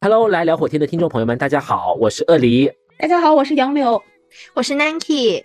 Hello，来聊火天的听众朋友们，大家好，我是鳄梨。大家好，我是杨柳，我是 Nanky。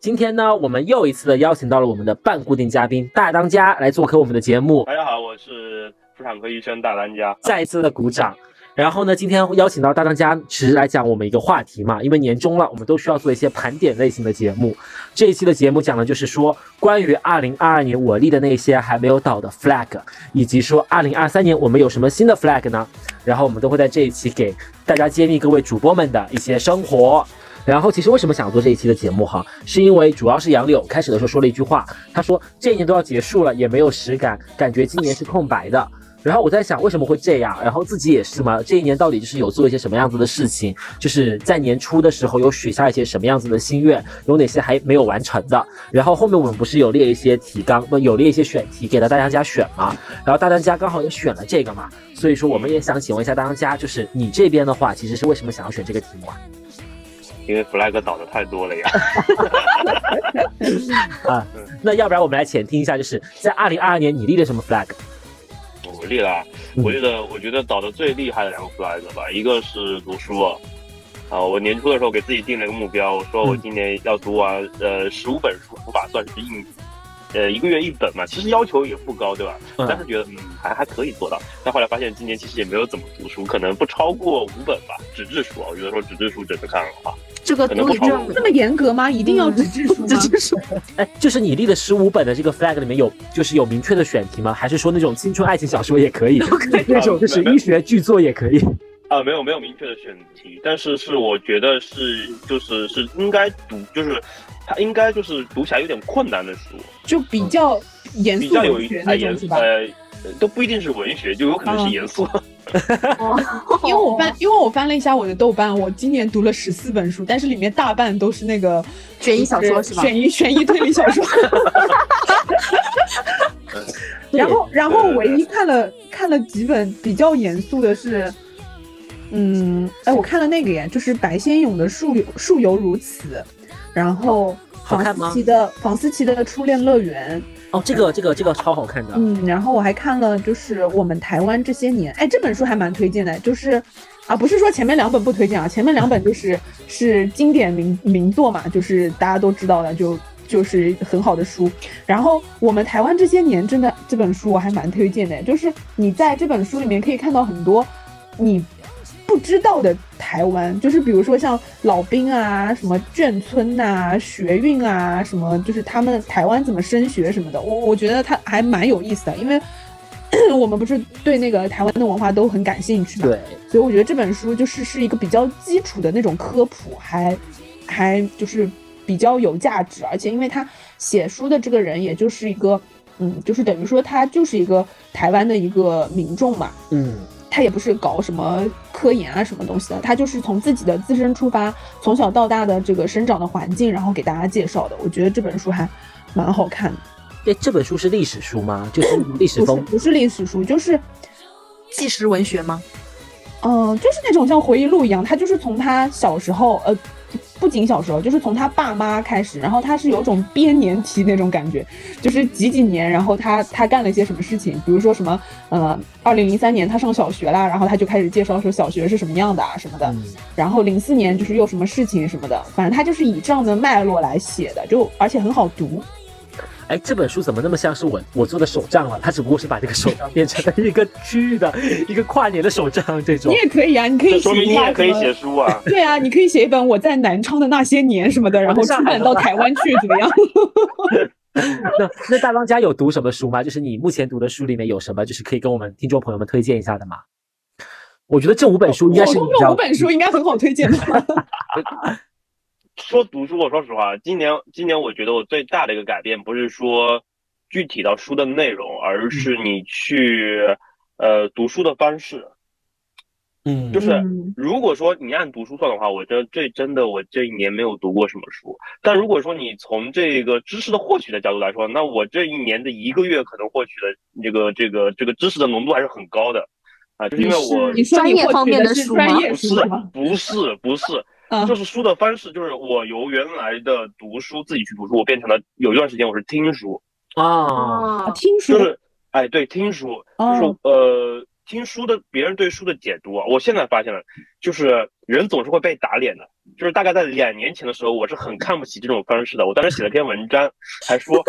今天呢，我们又一次的邀请到了我们的半固定嘉宾大当家来做客我们的节目。大家好，我是妇产科医生大当家。再一次的鼓掌。然后呢，今天邀请到大当家，其实来讲我们一个话题嘛，因为年终了，我们都需要做一些盘点类型的节目。这一期的节目讲的就是说，关于二零二二年我立的那些还没有倒的 flag，以及说二零二三年我们有什么新的 flag 呢？然后我们都会在这一期给大家揭秘各位主播们的一些生活。然后其实为什么想做这一期的节目哈，是因为主要是杨柳开始的时候说了一句话，他说这一年都要结束了，也没有实感，感觉今年是空白的。然后我在想为什么会这样，然后自己也是嘛，这一年到底就是有做一些什么样子的事情，就是在年初的时候有许下一些什么样子的心愿，有哪些还没有完成的。然后后面我们不是有列一些提纲，不有列一些选题给了大家选嘛？然后大当家刚好也选了这个嘛，所以说我们也想请问一下大当家，就是你这边的话，其实是为什么想要选这个题目啊？因为 flag 倒的太多了呀。啊，那要不然我们来浅听一下，就是在二零二二年你立了什么 flag？我立了，我觉得我觉得倒的最厉害的两个 flag 吧，一个是读书，啊，我年初的时候给自己定了一个目标，我说我今年要读完呃十五本书，不把算是硬，呃一个月一本嘛，其实要求也不高，对吧？但是觉得嗯还还可以做到，但后来发现今年其实也没有怎么读书，可能不超过五本吧，纸质书啊，我觉得说纸质书整个看的话。这个读这这么严格吗？一定要纸质书 纸质书？哎，就是你立的十五本的这个 flag 里面有，就是有明确的选题吗？还是说那种青春爱情小说也可以？那种就是医学巨作也可以？啊，没有没有明确的选题，但是是我觉得是就是是应该读，就是它应该就是读起来有点困难的书，就比较严肃文学那种是吧？呃，都不一定是文学，就有可能是严肃。因为我翻，因为我翻了一下我的豆瓣，我今年读了十四本书，但是里面大半都是那个悬疑小说，是吧？悬疑悬疑推理小说。然后，然后唯一看了看了几本比较严肃的是，嗯，哎，我看了那个耶，就是白先勇的《树树犹如此》，然后房思琪的房思琪的《初恋乐园》。哦，这个这个这个超好看的，嗯，然后我还看了，就是我们台湾这些年，哎，这本书还蛮推荐的，就是，啊，不是说前面两本不推荐啊，前面两本就是是经典名名作嘛，就是大家都知道的，就就是很好的书。然后我们台湾这些年真的这本书我还蛮推荐的，就是你在这本书里面可以看到很多你。不知道的台湾，就是比如说像老兵啊，什么眷村呐、学运啊，什么就是他们台湾怎么升学什么的，我我觉得他还蛮有意思的，因为 我们不是对那个台湾的文化都很感兴趣嘛，对，所以我觉得这本书就是是一个比较基础的那种科普，还还就是比较有价值，而且因为他写书的这个人，也就是一个，嗯，就是等于说他就是一个台湾的一个民众嘛，嗯。他也不是搞什么科研啊什么东西的，他就是从自己的自身出发，从小到大的这个生长的环境，然后给大家介绍的。我觉得这本书还蛮好看的。对，这本书是历史书吗？就是历史风？不是历史书，就是纪实文学吗？嗯，就是那种像回忆录一样，他就是从他小时候，呃。不仅小时候，就是从他爸妈开始，然后他是有种编年体那种感觉，就是几几年，然后他他干了一些什么事情，比如说什么，呃，二零零三年他上小学啦，然后他就开始介绍说小学是什么样的啊什么的，然后零四年就是又什么事情什么的，反正他就是以这样的脉络来写的，就而且很好读。哎，这本书怎么那么像是我我做的手账了？它只不过是把这个手账变成了一个区域的一个跨年的手账这种。你也可以啊，你可以写你也可以写书啊。对啊，你可以写一本我在南昌的那些年什么的，然后出版到台湾去，怎么样？那那大当家有读什么书吗？就是你目前读的书里面有什么，就是可以跟我们听众朋友们推荐一下的吗？我觉得这五本书应该是这五本书应该很好推荐的。说读书，我说实话，今年今年我觉得我最大的一个改变不是说具体到书的内容，而是你去呃读书的方式。嗯，就是如果说你按读书算的话，我这这真的我这一年没有读过什么书。但如果说你从这个知识的获取的角度来说，那我这一年的一个月可能获取的这个这个这个知识的浓度还是很高的啊，就是因为我专业方面的书吗？不是，不是，不是。就是书的方式，就是我由原来的读书自己去读书，我变成了有一段时间我是听书，啊，哦，听书就是哎，对，听书，就是哦呃，听书的别人对书的解读啊，我现在发现了，就是人总是会被打脸的。就是大概在两年前的时候，我是很看不起这种方式的。我当时写了篇文章，还说，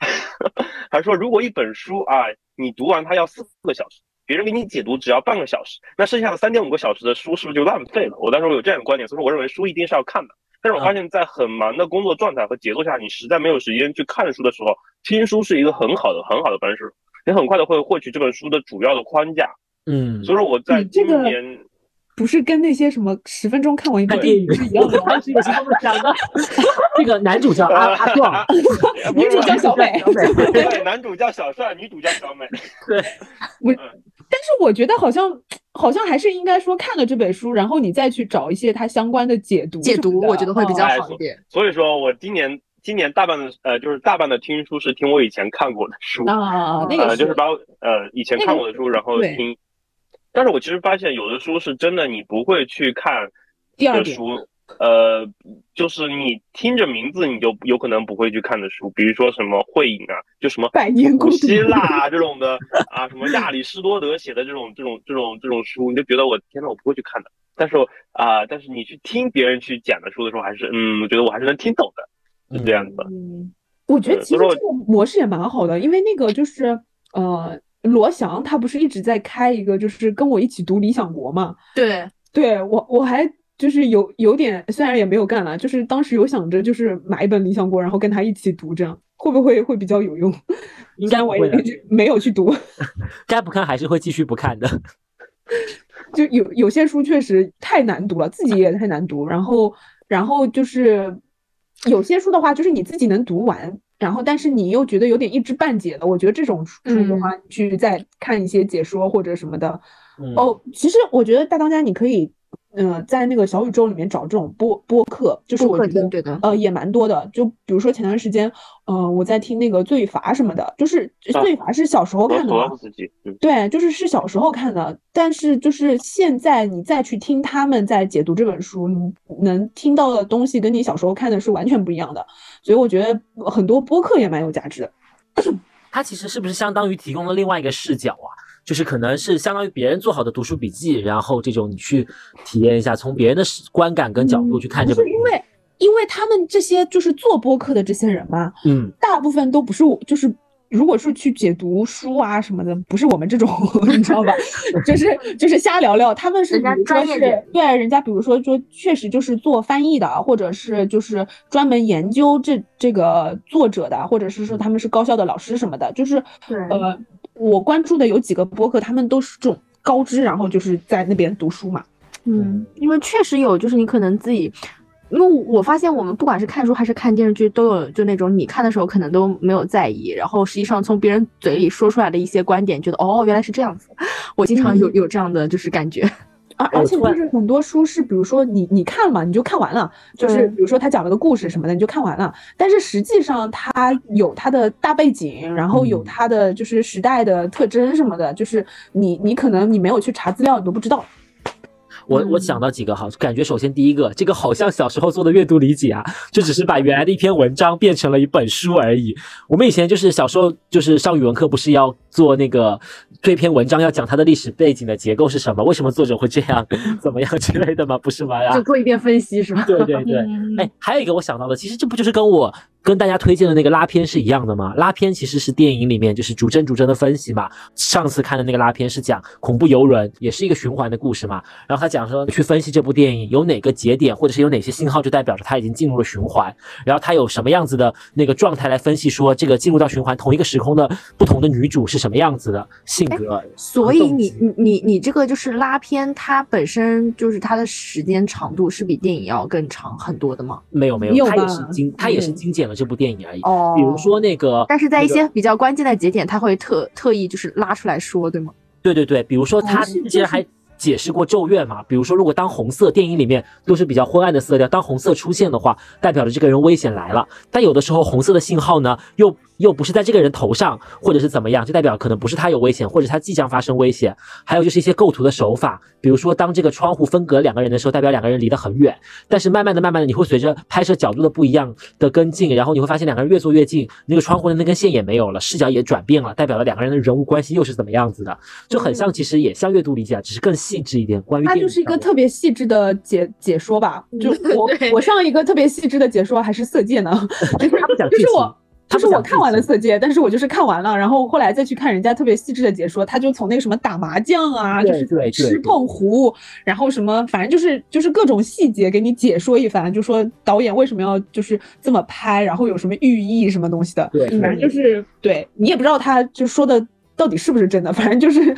还说如果一本书啊，你读完它要四个小时，别人给你解读只要半个小时，那剩下的三点五个小时的书是不是就浪费了？我当时我有这样的观点，所以说我认为书一定是要看的。但是我发现，在很忙的工作状态和节奏下，你实在没有时间去看书的时候，听书是一个很好的、很好的方式。你很快的会获取这本书的主要的框架。嗯，所以说我在今你这个年，不是跟那些什么十分钟看完一部电影是一样的 吗？这个是这么讲的。这个男主叫阿阿壮，女主叫小美。对，男主叫小帅，女主叫小美。但是我觉得好像好像还是应该说看了这本书，然后你再去找一些它相关的解读的。解读我觉得会比较哎好一点。所以说我今年今年大半的呃，就是大半的听书是听我以前看过的书，啊，那个呃，就是把我呃以前看过的书，然后听。但是我其实发现有的书是真的你不会去看第二书，呃，就是你听着名字你就有可能不会去看的书，比如说什么会影啊，就什么百年古希腊啊这种的啊，什么亚里士多德写的这种这种这种这种书，你就觉得我天呐，我不会去看的。但是啊、但是你去听别人去讲的书的时候，还是嗯，我觉得我还是能听懂的，是这样子的。嗯，我觉得其实这个模式也蛮好的，因为那个就是呃，罗翔他不是一直在开一个，就是跟我一起读《理想国》嘛。对，对我我还就是有有点，虽然也没有干了，就是当时有想着就是买一本《理想国》，然后跟他一起读，这样会不会会比较有用？应该我也没有去读，该不看还是会继续不看的。就有有些书确实太难读了，自己也太难读，然后然后就是有些书的话，就是你自己能读完。然后，但是你又觉得有点一知半解的，我觉得这种书的话，去再看一些解说或者什么的，嗯，哦，其实我觉得大当家你可以，呃，在那个小宇宙里面找这种播播客，就是我觉得对的呃也蛮多的。就比如说前段时间，呃，我在听那个罪罚什么的，就是啊罪罚是小时候看的对，就是是小时候看的，但是就是现在你再去听他们在解读这本书，你能听到的东西跟你小时候看的是完全不一样的，所以我觉得很多播客也蛮有价值的。它其实是不是相当于提供了另外一个视角啊？就是可能是相当于别人做好的读书笔记，然后这种你去体验一下，从别人的观感跟角度去看这本书。不是因为因为他们这些就是做播客的这些人嘛，嗯，大部分都不是我，就是如果是去解读书啊什么的，不是我们这种，你知道吧？就是就是瞎聊聊，他们是人家比如说是专业点对人家，比如说说确实就是做翻译的，或者是就是专门研究这这个作者的，或者是说他们是高校的老师什么的，就是对呃，我关注的有几个播客，他们都是这种高知，然后就是在那边读书嘛。嗯，因为确实有，就是你可能自己，因为我发现我们不管是看书还是看电视剧，都有就那种你看的时候可能都没有在意，然后实际上从别人嘴里说出来的一些观点，觉得哦原来是这样子，我经常有有这样的就是感觉。而而且就是很多书是，比如说你你看了嘛，你就看完了，就是比如说他讲了个故事什么的，你就看完了。但是实际上它有它的大背景，然后有嗯它的就是时代的特征什么的，就是你你可能你没有去查资料，你都不知道。我我想到几个哈，感觉首先第一个，这个好像小时候做的阅读理解啊，就只是把原来的一篇文章变成了一本书而已。我们以前就是小时候就是上语文课，不是要做那个这篇文章要讲它的历史背景的结构是什么，为什么作者会这样，怎么样之类的吗？不是吗？就，做一遍分析是吧？对对对，哎，还有一个我想到的，其实这不就是跟我跟大家推荐的那个拉片是一样的吗？拉片其实是电影里面就是逐帧逐帧的分析嘛。上次看的那个拉片是讲恐怖游轮，也是一个循环的故事嘛。然后他讲说去分析这部电影有哪个节点或者是有哪些信号，就代表着它已经进入了循环。然后他有什么样子的那个状态来分析说这个进入到循环同一个时空的不同的女主是什么样子的性格。所以你你你你这个就是拉片，它本身就是它的时间长度是比电影要更长很多的吗？没有没有，它也是精它也是嗯精简了这部电影而已。哦比如说那个，但是在一些比较关键的节点，他会特特意就是拉出来说，对吗？对对对，比如说他是就是之前还解释过咒怨嘛，比如说如果当红色电影里面都是比较昏暗的色调，当红色出现的话，代表着这个人危险来了。但有的时候红色的信号呢，又又不是在这个人头上，或者是怎么样，就代表可能不是他有危险，或者他即将发生危险。还有就是一些构图的手法，比如说当这个窗户分隔两个人的时候，代表两个人离得很远，但是慢慢的、慢慢的，你会随着拍摄角度的不一样的跟进，然后你会发现两个人越坐越近，那个窗户的那根线也没有了，视角也转变了，代表了两个人的人物关系又是怎么样子的，就很像，其实也像阅读理解，只是更细致一点。关于它就是一个特别细致的解解说吧，就 我我上一个特别细致的解说还是色戒呢，就是就是我。就是我看完了《色戒》，但是我就是看完了，然后后来再去看人家特别细致的解说，他就从那个什么打麻将啊，就是吃碰胡，然后什么，反正就是就是各种细节给你解说一番，就说导演为什么要就是这么拍，然后有什么寓意什么东西的，对，反正就是对你也不知道他就说的到底是不是真的，反正就是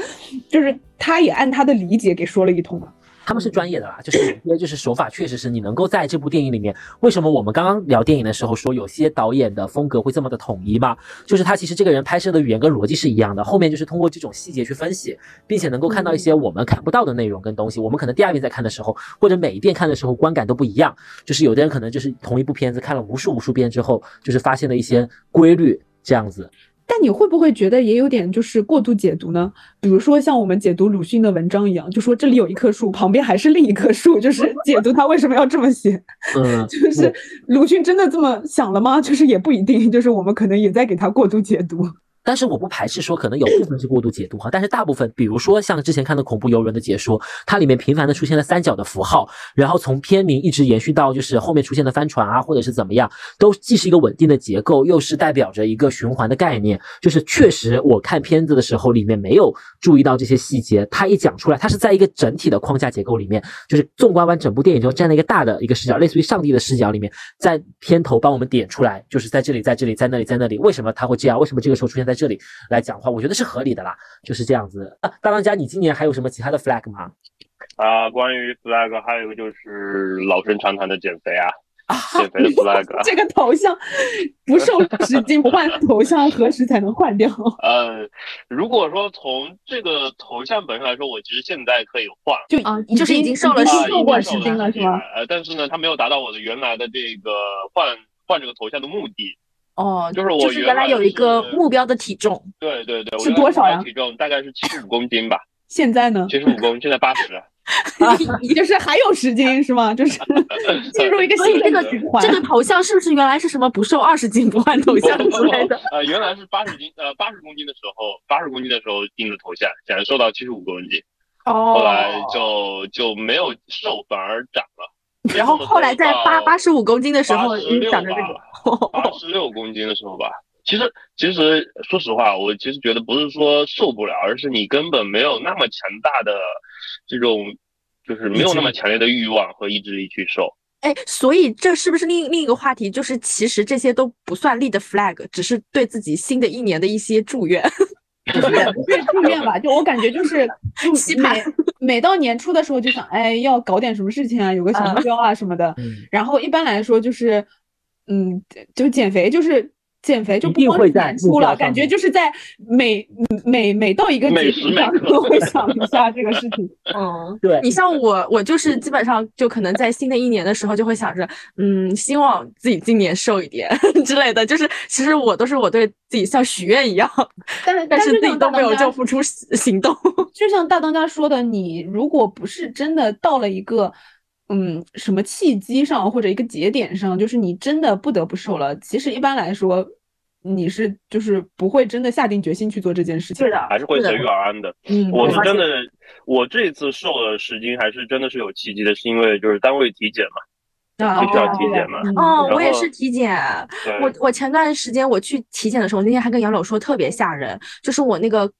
就是他也按他的理解给说了一通嘛。他们是专业的啦，就是有些就是手法确实是你能够在这部电影里面，为什么我们刚刚聊电影的时候说有些导演的风格会这么的统一嘛？就是他其实这个人拍摄的语言跟逻辑是一样的，后面就是通过这种细节去分析，并且能够看到一些我们看不到的内容跟东西。我们可能第二遍再看的时候，或者每一遍看的时候观感都不一样。就是有的人可能就是同一部片子看了无数无数遍之后，就是发现了一些规律这样子。但你会不会觉得也有点就是过度解读呢？比如说像我们解读鲁迅的文章一样，就说这里有一棵树，旁边还是另一棵树，就是 解读他为什么要这么写。嗯，就是鲁迅真的这么想了吗？就是也不一定，就是我们可能也在给他过度解读。但是我不排斥说，可能有部分是过度解读哈，但是大部分，比如说像之前看的《恐怖游轮》的解说，它里面频繁的出现了三角的符号，然后从片名一直延续到就是后面出现的帆船啊，或者是怎么样，都既是一个稳定的结构，又是代表着一个循环的概念。就是确实我看片子的时候，里面没有注意到这些细节，它一讲出来，它是在一个整体的框架结构里面，就是纵观完整部电影之后，站在一个大的一个视角，类似于上帝的视角里面，在片头帮我们点出来，就是在这里，在这里，在那里，在那里，为什么他会这样？为什么这个时候出现在？这里来讲话，我觉得是合理的啦，就是这样子啊。大当家，你今年还有什么其他的 flag 吗？啊，关于 flag 还有一个就是老生常谈的减肥啊，减肥的 flag。这个头像不瘦十斤不换 头像，何时才能换掉？呃，如果说从这个头像本身来说，我其实现在可以换，就啊，就是已经瘦了瘦过十斤了，是吗？呃，但是呢，它没有达到我的原来的这个换换这个头像的目的。哦，就是我就是原来有一个目标的体重，对对对，是多少呀？体重大概是七十五公斤吧。现在呢？七十五公斤，现在八十。你就是还有十斤是吗？就是 进入一个新的循环。这个头像是不是原来是什么不瘦二十斤不换头像之类的？呃，原来是八十斤，呃，八十公斤的时候，八十公斤的时候定的头像，现在瘦到七十五公斤。哦。后来就就没有瘦，反而长了。然后后来在八八十五公斤的时候，你想着这个 八十六公斤的时候吧。其实其实说实话，我其实觉得不是说受不了，而是你根本没有那么强大的这种，就是没有那么强烈的欲望和意志力去瘦。哎，所以这是不是另另一个话题？就是其实这些都不算立的 flag，只是对自己新的一年的一些祝愿。不是不是住院吧？就我感觉就是每每到年初的时候就想，哎，要搞点什么事情啊，有个小目标啊什么的。然后一般来说就是，嗯，就减肥就是。减肥就不光是年初了，感觉就是在每每每到一个节日上都会想一下这个事情。嗯，对你像我，我就是基本上就可能在新的一年的时候就会想着，嗯，希望自己今年瘦一点 之类的。就是其实我都是我对自己像许愿一样，但是但是自己都没有就付出行动。就像大当家说的，你如果不是真的到了一个。嗯，什么契机上或者一个节点上，就是你真的不得不瘦了。其实一般来说，你是就是不会真的下定决心去做这件事情，是的，还是会随遇而安的。嗯，我是真的，我这次瘦了十斤，还是真的是有契机的，是因为就是单位体检嘛，必须要体检嘛。哦，我也是体检。我我前段时间我去体检的时候，那天还跟杨柳说特别吓人，就是我那个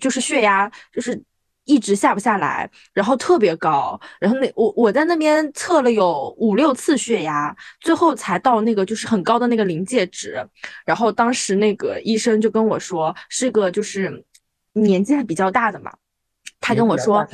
就是血压就是。一直下不下来，然后特别高，然后那我我在那边测了有五六次血压，最后才到那个就是很高的那个临界值，然后当时那个医生就跟我说是个就是年纪还比较大的嘛，他跟我说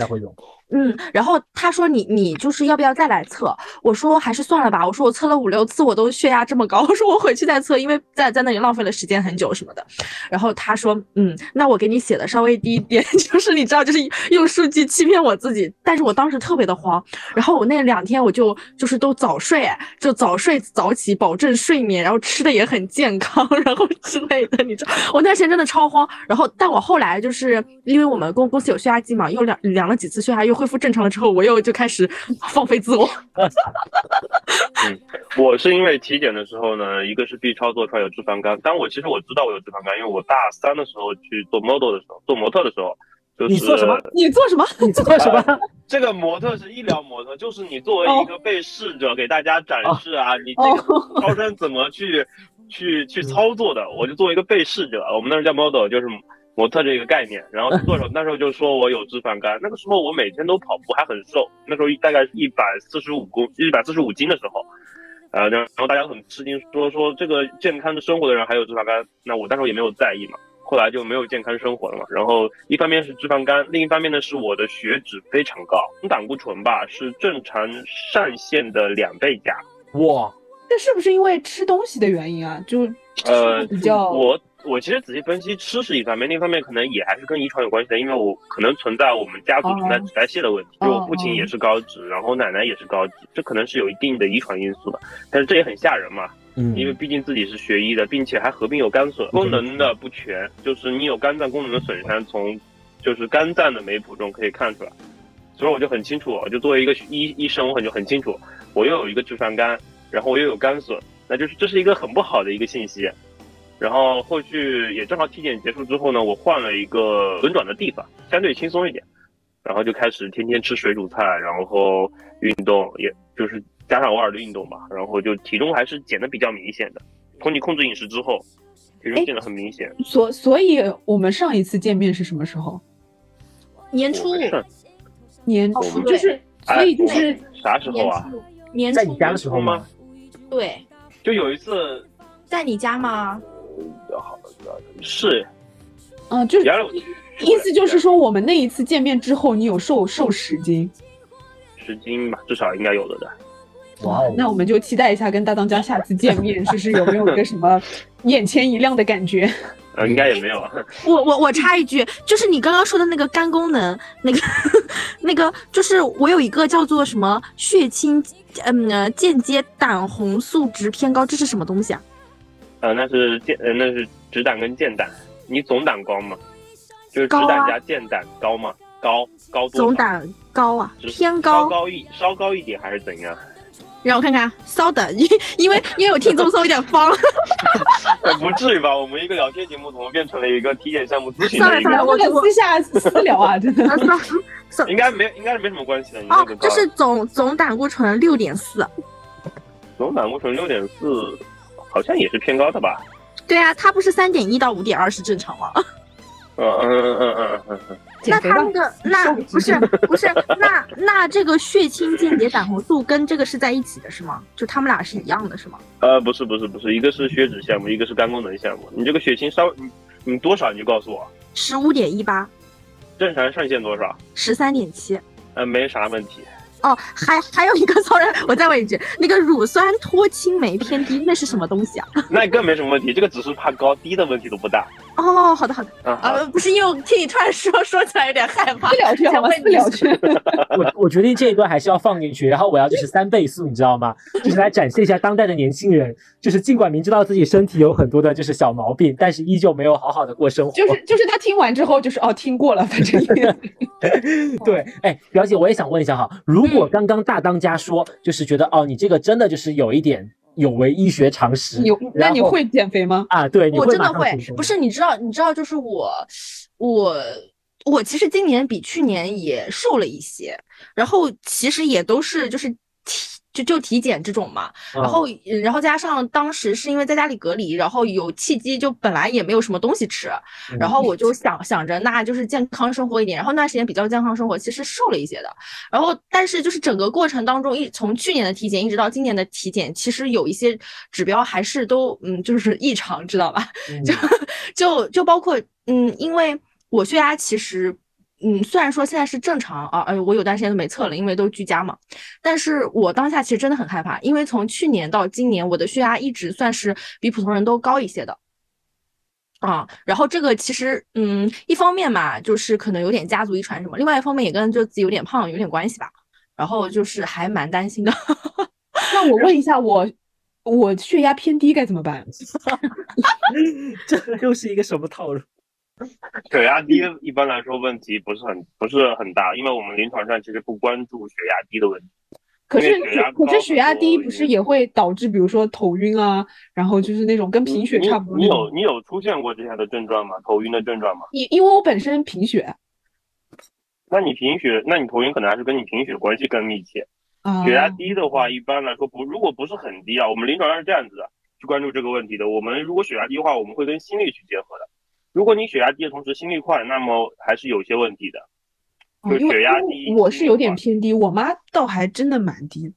嗯，然后他说你你就是要不要再来测？我说还是算了吧。我说我测了五六次，我都血压这么高。我说我回去再测，因为在在那里浪费了时间很久什么的。然后他说，嗯，那我给你写的稍微低一点，就是你知道，就是用数据欺骗我自己。但是我当时特别的慌，然后我那两天我就就是都早睡，就早睡早起，保证睡眠，然后吃的也很健康，然后之类的。你知道，我那时间真的超慌。然后，但我后来就是因为我们公公司有血压计嘛，又量量了几次血压，又。恢复正常了之后，我又就开始放飞自我。嗯，我是因为体检的时候呢，一个是 B 超做出来有脂肪肝，但我其实我知道我有脂肪肝，因为我大三的时候去做 model 的时候，做模特的时候，就是你做什么？你做什么？你做什么？这个模特是医疗模特，就是你作为一个被试者给大家展示啊，你这个超声怎么去去去操作的，我就作为一个被试者，我们那时候叫 model，就是。模特这个概念，然后做手 那时候就说我有脂肪肝，那个时候我每天都跑步，还很瘦，那时候大概一百四十五公一百四十五斤的时候，呃，然后大家都很吃惊，说说这个健康的生活的人还有脂肪肝，那我那时候也没有在意嘛，后来就没有健康生活了嘛。然后一方面是脂肪肝，另一方面呢是我的血脂非常高，胆固醇吧是正常上限的两倍加。哇，这是不是因为吃东西的原因啊？就呃比较我。我其实仔细分析，吃是一方面，另一方面可能也还是跟遗传有关系的，因为我可能存在我们家族存在脂代谢的问题，就我父亲也是高脂，然后奶奶也是高脂，这可能是有一定的遗传因素的。但是这也很吓人嘛，嗯，因为毕竟自己是学医的，并且还合并有肝损功能的不全，就是你有肝脏功能的损伤，从就是肝脏的酶谱中可以看出来。所以我就很清楚，我就作为一个医医生，我很就很清楚，我又有一个脂肪肝，然后我又有肝损，那就是这是一个很不好的一个信息。然后后续也正好体检结束之后呢，我换了一个轮转的地方，相对轻松一点，然后就开始天天吃水煮菜，然后运动，也就是加上偶尔的运动吧，然后就体重还是减的比较明显的。从你控制饮食之后，体重减的很明显。所所以，我们上一次见面是什么时候？年初。年初就是，所以就是啥时候啊？年在你家的时候吗？对。就有一次。在你家吗？好，是，嗯，就是意思就是说，我们那一次见面之后，你有瘦瘦十斤，十斤吧，至少应该有的的。哇哦，那我们就期待一下跟大当家下次见面，试试有没有一个什么眼前一亮的感觉。呃，应该也没有。我我我插一句，就是你刚刚说的那个肝功能，那个 那个，就是我有一个叫做什么血清，嗯，间接胆红素值偏高，这是什么东西啊？呃，那是健，呃，那是直胆跟健胆。你总胆高吗？就是直胆加健胆高吗？高高多总胆高啊，偏高。稍高一稍高一点还是怎样？让我看看，稍等，因因为因为我听众说有点方。不至于吧？我们一个聊天节目怎么变成了一个体检项目咨询？算了算了，我们私下私聊啊，真的。应该没，应该是没什么关系的。哦，这是总总胆固醇六点四。总胆固醇六点四。好像也是偏高的吧？对啊，它不是三点一到五点二是正常吗？嗯嗯嗯嗯嗯嗯嗯。那它那个那不是不是那那这个血清间谍胆红素跟这个是在一起的是吗？就他们俩是一样的是吗？呃，不是不是不是，一个是血脂项目，一个是肝功能项目。你这个血清稍你你多少你就告诉我。十五点一八。正常上限多少？十三点七。呃，没啥问题。哦，还还有一个骚人，我再问一句，那个乳酸脱氢酶偏低，那是什么东西啊？那更没什么问题，这个只是怕高低的问题都不大。哦，好的好的，啊，不是因为我听你突然说说起来有点害怕，不聊去，好吗？私聊去。我我决定这一段还是要放进去，然后我要就是三倍速，你知道吗？就是来展现一下当代的年轻人，就是尽管明知道自己身体有很多的就是小毛病，但是依旧没有好好的过生活。就是就是他听完之后就是哦听过了，反正。对，哎，表姐，我也想问一下哈，如果刚刚大当家说就是觉得哦你这个真的就是有一点。有违医学常识，你那你会减肥吗？啊，对，我真的会，不是你知道，你知道，就是我，我，我其实今年比去年也瘦了一些，然后其实也都是就是。就就体检这种嘛，然后然后加上当时是因为在家里隔离，然后有契机，就本来也没有什么东西吃，然后我就想想着那就是健康生活一点，然后那段时间比较健康生活，其实瘦了一些的，然后但是就是整个过程当中，一从去年的体检一直到今年的体检，其实有一些指标还是都嗯就是异常，知道吧？就就就包括嗯，因为我血压其实。嗯，虽然说现在是正常啊，哎，我有段时间都没测了，因为都居家嘛。但是我当下其实真的很害怕，因为从去年到今年，我的血压一直算是比普通人都高一些的。啊，然后这个其实，嗯，一方面嘛，就是可能有点家族遗传什么，另外一方面也跟就自己有点胖有点关系吧。然后就是还蛮担心的。那我问一下，我我血压偏低该怎么办？这又是一个什么套路？血压低一般来说问题不是很不是很大，因为我们临床上其实不关注血压低的问题。可是可是血压低不是也会导致，比如说头晕啊，然后就是那种跟贫血差不多你。有你有出现过这样的症状吗？头晕的症状吗？因因为我本身贫血那你贫血，那你头晕可能还是跟你贫血关系更密切。啊，血压低的话，一般来说不，如果不是很低啊，我们临床上是这样子的，去关注这个问题的。我们如果血压低的话，我们会跟心率去结合的。如果你血压低的同时心率快，那么还是有些问题的。就血压低我是有点偏低，我妈倒还真的蛮低，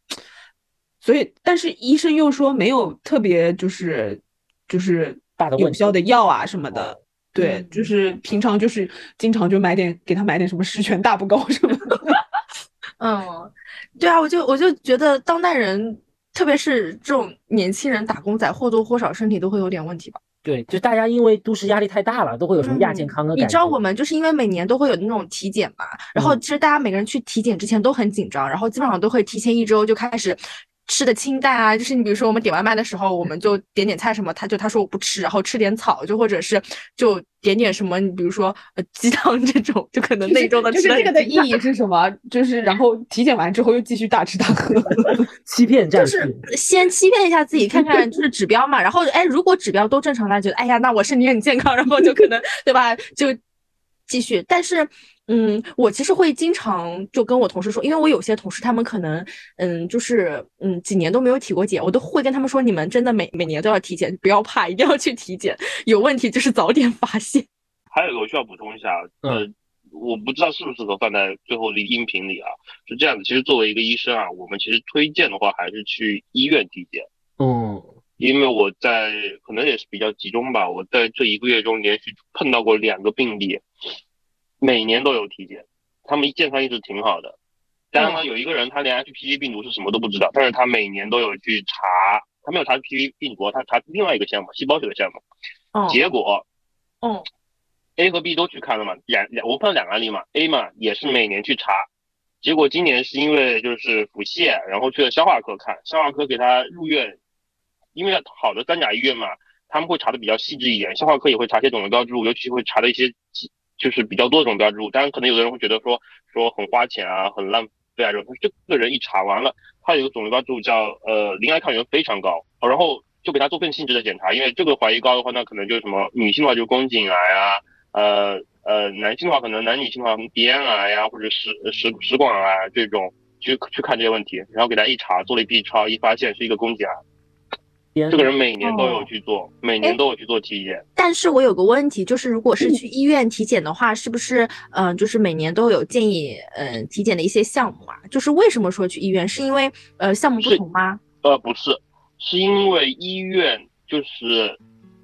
所以但是医生又说没有特别就是就是大的有效的药啊什么的。对，嗯就是平常就是经常就买点给他买点什么十全大补膏什么的。嗯，对啊，我就我就觉得当代人，特别是这种年轻人打工仔，或多或少身体都会有点问题吧。对，就大家因为都市压力太大了，都会有什么亚健康的。嗯你知道我们就是因为每年都会有那种体检嘛，然后嗯其实大家每个人去体检之前都很紧张，然后基本上都会提前一周就开始。吃的清淡啊，就是你比如说我们点外卖的时候，我们就点点菜什么，他就他说我不吃，然后吃点草，就或者是就点点什么，你比如说呃鸡汤这种，就可能那周的就是这个的意义是什么？就是然后体检完之后又继续大吃大喝。欺骗战就，是先欺骗一下自己，看看就是指标嘛，然后哎，如果指标都正常，那觉得哎呀，那我身体很健康，然后就可能对吧，就继续。但是，嗯，我其实会经常就跟我同事说，因为我有些同事他们可能嗯，就是嗯几年都没有体过检，我都会跟他们说，你们真的每每年都要体检，不要怕，一定要去体检，有问题就是早点发现。还有一个我需要补充一下，呃，我不知道适不适合放在最后的音频里啊。是这样的，其实作为一个医生啊，我们其实推荐的话还是去医院体检，嗯，因为我在可能也是比较集中吧，我在这一个月中连续碰到过两个病例，每年都有体检，他们健康一直挺好的。但是呢，有一个人他连 HPV 病毒是什么都不知道，但是他每年都有去查，他没有查 HPV 病毒，他查另外一个项目，细胞学的项目，嗯结果嗯 A 和 B 都去看了嘛，两两我碰到两个案例嘛，A 嘛也是每年去查，结果今年是因为就是腹泻，然后去了消化科看，消化科给他入院，因为好的三甲医院嘛，他们会查的比较细致一点，消化科也会查一些肿瘤标志物，尤其会查的一些就是比较多的种标志物，当然可能有的人会觉得说说很花钱啊，很浪费啊这种，这个人一查完了，他有个肿瘤标志物叫呃鳞癌抗原非常高，然后就给他做更细致的检查，因为这个怀疑高的话，那可能就是什么女性的话就宫颈癌啊。呃呃，男性的话可能男女性的话，鼻咽癌呀、或者食食食管癌啊这种，去去看这些问题，然后给他一查，做了 B 超，一发现是一个宫颈癌。天这个人每年都有哦去做，每年都有去做体检。但是我有个问题，就是如果是去医院体检的话，是不是嗯、呃就是每年都有建议嗯、呃体检的一些项目啊？就是为什么说去医院？是因为呃项目不同吗？呃，不是，是因为医院就是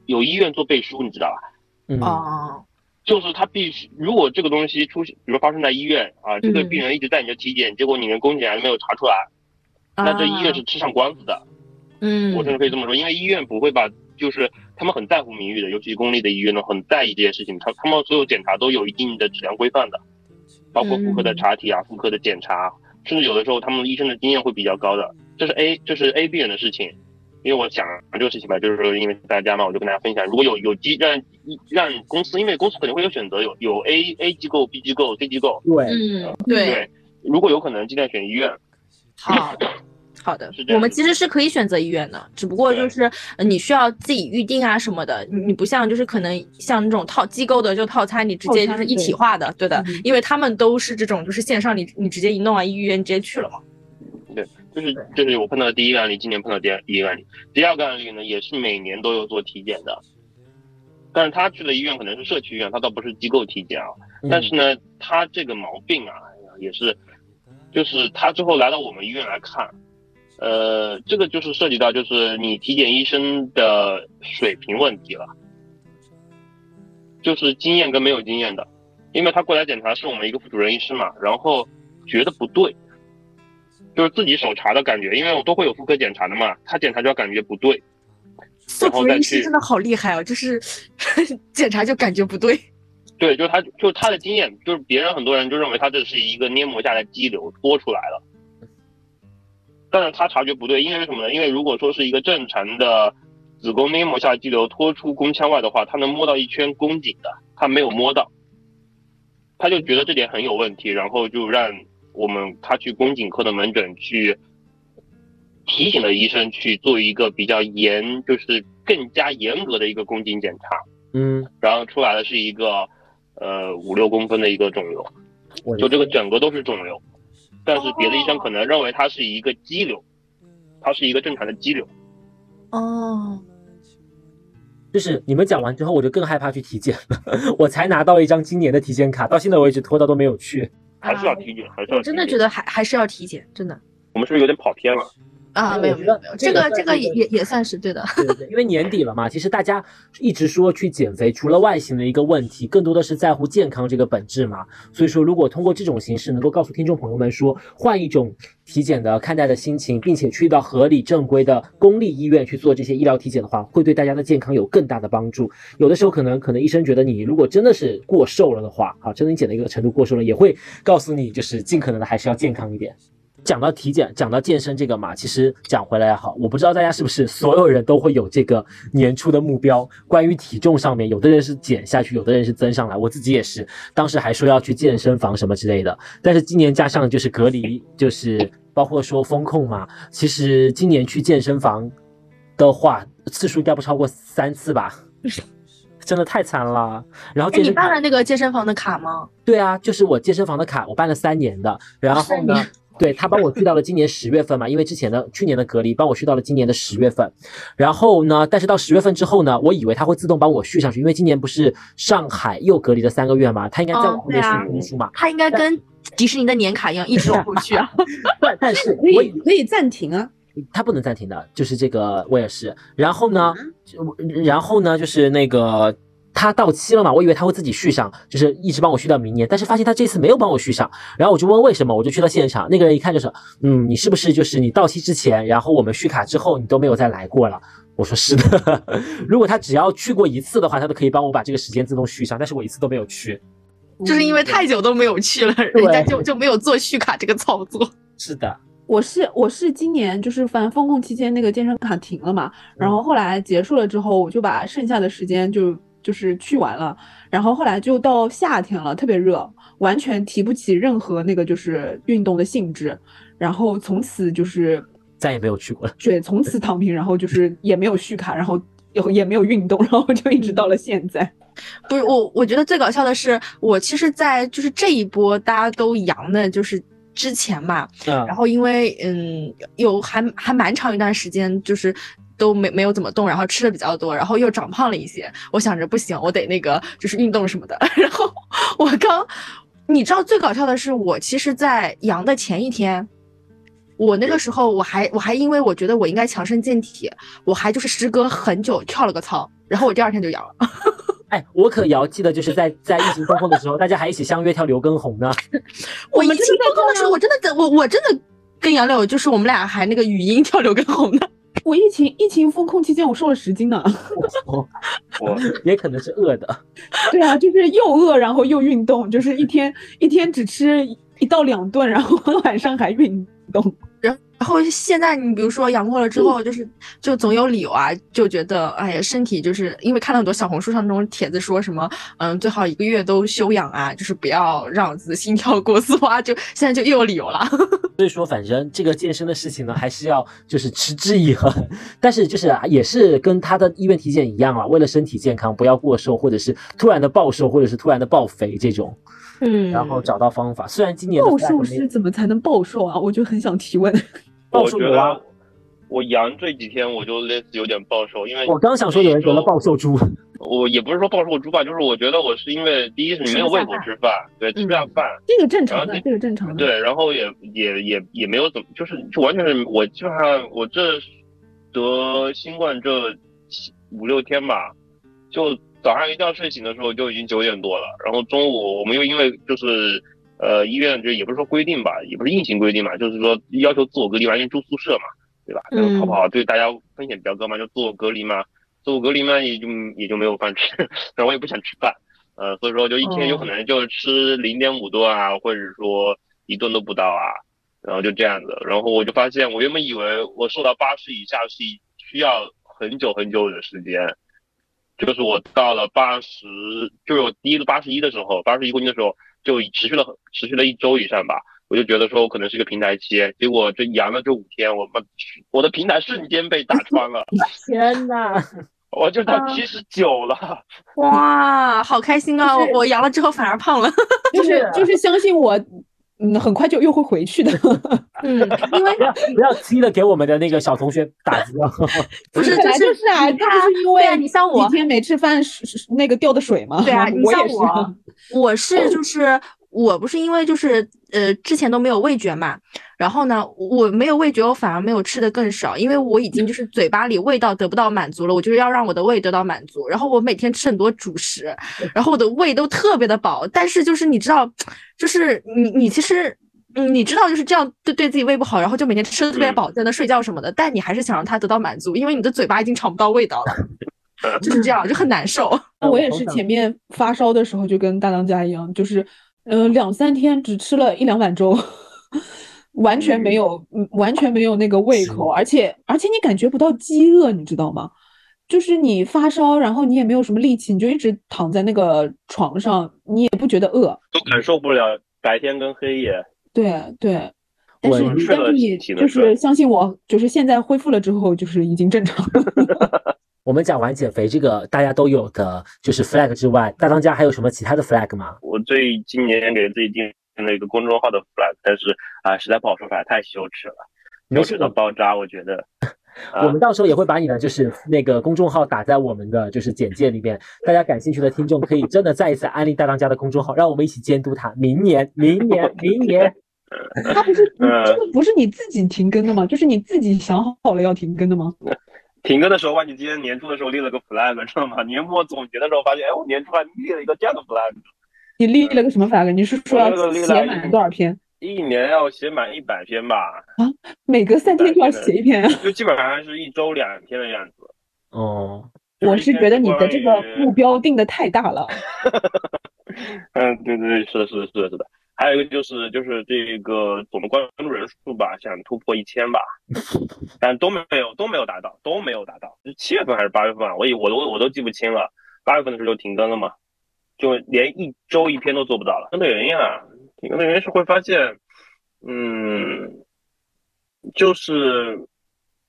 有医院做背书，你知道吧？嗯，哦，就是他必须，如果这个东西出现，比如发生在医院啊，这个嗯病人一直在你这体检，结果你连宫颈癌没有查出来，那这医院是吃上官司的。嗯，我甚至可以这么说，因为医院不会把，就是他们很在乎名誉的，尤其公立的医院呢，很在意这件事情。他他们所有检查都有一定的质量规范的，包括妇科的查体啊、妇科的检查，甚至有的时候他们医生的经验会比较高的。这是 A，这是 A 病人的事情。因为我想这个事情吧，就是说因为大家嘛，我就跟大家分享，如果有有机让让公司，因为公司肯定会有选择，有有 A A 机构、B 机构、C 机构，对，嗯，对，对，如果有可能尽量选医院。好。好的我们其实是可以选择医院的，只不过就是呃你需要自己预定啊什么的，你你不像就是可能像那种套机构的就套餐，你直接就是一体化的，对的，嗯因为他们都是这种就是线上你你直接一弄完医院直接去了嘛。对就是就是我碰到的第一个案例，今年碰到第二第一个案例，第二个案例呢也是每年都有做体检的，但是他去的医院可能是社区医院，他倒不是机构体检啊。嗯但是呢，他这个毛病啊，也是，就是他最后来到我们医院来看，呃，这个就是涉及到就是你体检医生的水平问题了，就是经验跟没有经验的。因为他过来检查是我们一个副主任医师嘛，然后觉得不对，就是自己手查的感觉，因为我都会有妇科检查的嘛，他检查就要感觉不对，副主任医师真的好厉害哦，就是 检查就感觉不对。对，就是他，就他的经验，就是别人很多人就认为他这是一个黏膜下的肌瘤多出来了，但是他察觉不对，因为什么呢？因为如果说是一个正常的子宫内膜下肌瘤脱出宫腔外的话，他能摸到一圈宫颈的，他没有摸到，他就觉得这点很有问题，然后就让我们他去宫颈科的门诊去提醒了医生去做一个比较严，就是更加严格的一个宫颈检查，嗯，然后出来的是一个。呃，五六公分的一个肿瘤，就这个整个都是肿瘤，但是别的医生可能认为它是一个肌瘤，它是一个正常的肌瘤。哦，就是你们讲完之后，我就更害怕去体检了。我才拿到一张今年的体检卡，到现在为止拖到都没有去。还是要体检，还是要。我真的觉得还还是要体检，真的。我们是不是有点跑偏了？啊，没有没有没有，这个这个也也也算是对的，对对对，因为年底了嘛，其实大家一直说去减肥，除了外形的一个问题，更多的是在乎健康这个本质嘛。所以说，如果通过这种形式能够告诉听众朋友们说，换一种体检的看待的心情，并且去到合理正规的公立医院去做这些医疗体检的话，会对大家的健康有更大的帮助。有的时候可能可能医生觉得你如果真的是过瘦了的话，啊，真的你减的一个程度过瘦了，也会告诉你就是尽可能的还是要健康一点。讲到体检，讲到健身这个嘛，其实讲回来也好，我不知道大家是不是所有人都会有这个年初的目标。关于体重上面，有的人是减下去，有的人是增上来。我自己也是，当时还说要去健身房什么之类的。但是今年加上就是隔离，就是包括说风控嘛，其实今年去健身房的话，次数应该不超过三次吧。真的太惨了。然后你办了那个健身房的卡吗？对啊，就是我健身房的卡，我办了三年的。然后呢？对他帮我续到了今年十月份嘛，因为之前的去年的隔离帮我续到了今年的十月份，然后呢，但是到十月份之后呢，我以为他会自动帮我续上去，因为今年不是上海又隔离了三个月嘛，他应该在往后面续公数嘛，他应该跟迪士尼的年卡一样一直往后续啊，但是 可以可以暂停啊，他不能暂停的，就是这个我也是，然后呢，然后呢就是那个。他到期了嘛？我以为他会自己续上，就是一直帮我续到明年。但是发现他这次没有帮我续上，然后我就问为什么，我就去到现场，那个人一看就是，嗯，你是不是就是你到期之前，然后我们续卡之后你都没有再来过了？我说是的。如果他只要去过一次的话，他都可以帮我把这个时间自动续上，但是我一次都没有去，就是因为太久都没有去了，人家就就没有做续卡这个操作。是的，我是我是今年就是反正封控期间那个健身卡停了嘛，然后后来结束了之后，我就把剩下的时间就。就是去完了，然后后来就到夏天了，特别热，完全提不起任何那个就是运动的兴致，然后从此就是再也没有去过了。对，从此躺平，然后就是也没有续卡，然后也也没有运动，然后就一直到了现在。不是我，我觉得最搞笑的是，我其实，在就是这一波大家都阳的，就是之前嘛，然后因为嗯，有还还蛮长一段时间就是。都没没有怎么动，然后吃的比较多，然后又长胖了一些。我想着不行，我得那个就是运动什么的。然后我刚，你知道最搞笑的是，我其实，在阳的前一天，我那个时候我还我还因为我觉得我应该强身健体，我还就是时隔很久跳了个操，然后我第二天就阳了。哎，我可遥记得就是在在疫情封控的时候，大家还一起相约跳刘畊宏呢。我疫情封控的时候，我真的我我真的跟杨柳就是我们俩还那个语音跳刘畊宏呢。我疫情疫情封控期间，我瘦了十斤呢。我也可能是饿的。对啊，就是又饿，然后又运动，就是一天一天只吃一到两顿，然后晚上还运动。然后现在你比如说阳过了之后，就是就总有理由啊，就觉得哎呀身体就是因为看了很多小红书上那种帖子，说什么嗯最好一个月都休养啊，就是不要让自己心跳过速啊，就现在就又有理由了。所以说反正这个健身的事情呢，还是要就是持之以恒，但是就是也是跟他的医院体检一样啊，为了身体健康，不要过瘦，或者是突然的暴瘦，或者是突然的暴肥这种。嗯，然后找到方法。虽然今年暴瘦是怎么才能暴瘦啊？我就很想提问。暴瘦有啊，我阳这几天我就类似有点暴瘦，因为我刚想说有人得了暴瘦猪。我也不是说暴瘦猪吧，就是我觉得我是因为第一是没有胃口吃饭，对，吃不下饭，这个正常的，这个正常的。对，然后也也也也没有怎么，就是就完全是我基本上我这得新冠这五六天吧，就早上一觉睡醒的时候就已经九点多了，然后中午我们又因为就是呃医院就也不是说规定吧，也不是硬性规定嘛，就是说要求自我隔离，完全住宿舍嘛，对吧？然后逃跑对大家风险比较高嘛，就自我隔离嘛，自我隔离嘛也就也就没有饭吃，然后我也不想吃饭，呃，所以说就一天有可能就吃零点五顿啊，或者说一顿都不到啊，然后就这样子，然后我就发现我原本以为我瘦到八十以下是需要很久很久的时间。就是我到了八十，就是我第一个八十一的时候，八十一公斤的时候，就持续了持续了一周以上吧。我就觉得说我可能是一个平台期，结果这阳了这五天，我们我的平台瞬间被打穿了。天呐，我就到七十九了。哇，好开心啊！我阳了之后反而胖了。就是就是相信我。嗯，很快就又会回去的。嗯，因为不要不要轻易的给我们的那个小同学打击了。不是，就是啊，就是因为你像我几天没吃饭，那个掉的水嘛。对啊，你像我，我是就是。我不是因为就是呃之前都没有味觉嘛，然后呢我没有味觉，我反而没有吃的更少，因为我已经就是嘴巴里味道得不到满足了，我就是要让我的胃得到满足，然后我每天吃很多主食，然后我的胃都特别的饱，但是就是你知道，就是你你其实嗯你知道就是这样对对自己胃不好，然后就每天吃的特别饱，在那睡觉什么的，但你还是想让它得到满足，因为你的嘴巴已经尝不到味道了，就是这样就很难受。我也是前面发烧的时候就跟大当家一样，就是。呃，两三天只吃了一两碗粥，完全没有，完全没有那个胃口，而且而且你感觉不到饥饿，你知道吗？就是你发烧，然后你也没有什么力气，你就一直躺在那个床上，你也不觉得饿，都感受不了白天跟黑夜。对对，但是但是你就是相信我，就是现在恢复了之后，就是已经正常了。我们讲完减肥这个大家都有的就是 flag 之外，大当家还有什么其他的 flag 吗？我最今年给自己定了一个公众号的 flag，但是啊，实在不好说出来，太羞耻了，羞耻到爆炸。我觉得，我们到时候也会把你的就是那个公众号打在我们的就是简介里面，大家感兴趣的听众可以真的再一次安利大当家的公众号，让我们一起监督他。明年，明年，明年，他不是 这个不是你自己停更的吗？就是你自己想好了要停更的吗？停更的时候，忘记今年年初的时候立了个 flag，知道吗？年末总结的时候发现，哎，我年初还立了一个这样的 flag。你立了个什么 flag？你是说要写满多少篇？一年要写满一百篇吧？啊，每隔三天就要写一篇啊？就基本上是一周两篇的样子。哦，我是觉得你的这个目标定的太大了。嗯，对对对，是的，是的，是的，是的。还有一个就是就是这个总的关注人数吧，想突破一千吧，但都没有都没有达到，都没有达到。是七月份还是八月份啊？我我都我都记不清了。八月份的时候就停更了嘛，就连一周一篇都做不到了。停更的原因啊，停更的原因是会发现，嗯，就是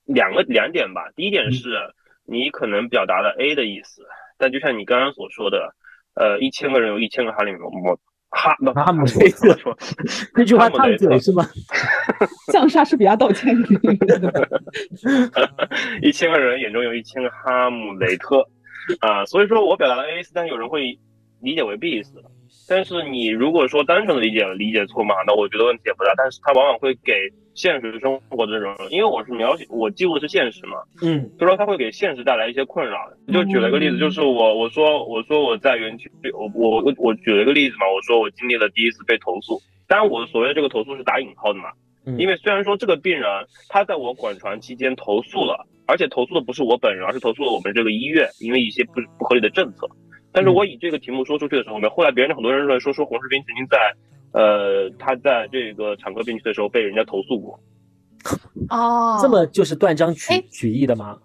两个两点吧。第一点是你可能表达了 A 的意思，但就像你刚刚所说的，呃，一千个人有一千个哈里姆。哈，哈姆雷特，那句话烫嘴是吗？向莎士比亚道歉。一千个人眼中有一千个哈姆雷特，啊，所以说我表达了 A 意思，但有人会理解为 B 意思。但是你如果说单纯的理解理解错嘛，那我觉得问题也不大。但是它往往会给现实生活的这种，因为我是描写我记录的是现实嘛，嗯，所以说它会给现实带来一些困扰。就举了一个例子，就是我我说我说我在园区，我我我我举了一个例子嘛，我说我经历了第一次被投诉，当然我所谓的这个投诉是打引号的嘛，因为虽然说这个病人他在我管床期间投诉了，而且投诉的不是我本人，而是投诉了我们这个医院，因为一些不不合理的政策。但是我以这个题目说出去的时候，后来别人很多人认为说说洪世斌曾经在，呃，他在这个产科病区的时候被人家投诉过。哦，这么就是断章取取义的吗？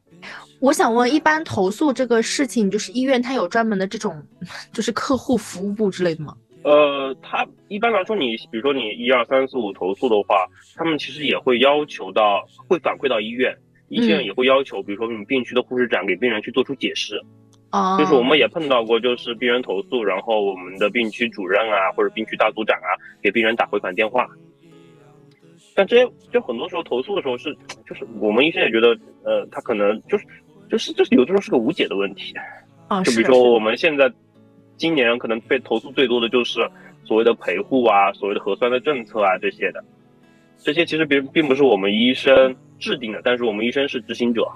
我想问，一般投诉这个事情，就是医院它有专门的这种，就是客户服务部之类的吗？呃，他一般来说，你比如说你一二三四五投诉的话，他们其实也会要求到，会反馈到医院，医院也会要求，比如说你病区的护士长给病人去做出解释。就是我们也碰到过，就是病人投诉，然后我们的病区主任啊，或者病区大组长啊，给病人打回返电话。但这些就很多时候投诉的时候是，就是我们医生也觉得，呃，他可能就是，就是就是有的时候是个无解的问题。啊，就比如说我们现在今年可能被投诉最多的就是所谓的陪护啊，所谓的核酸的政策啊这些的，这些其实并并不是我们医生制定的，但是我们医生是执行者。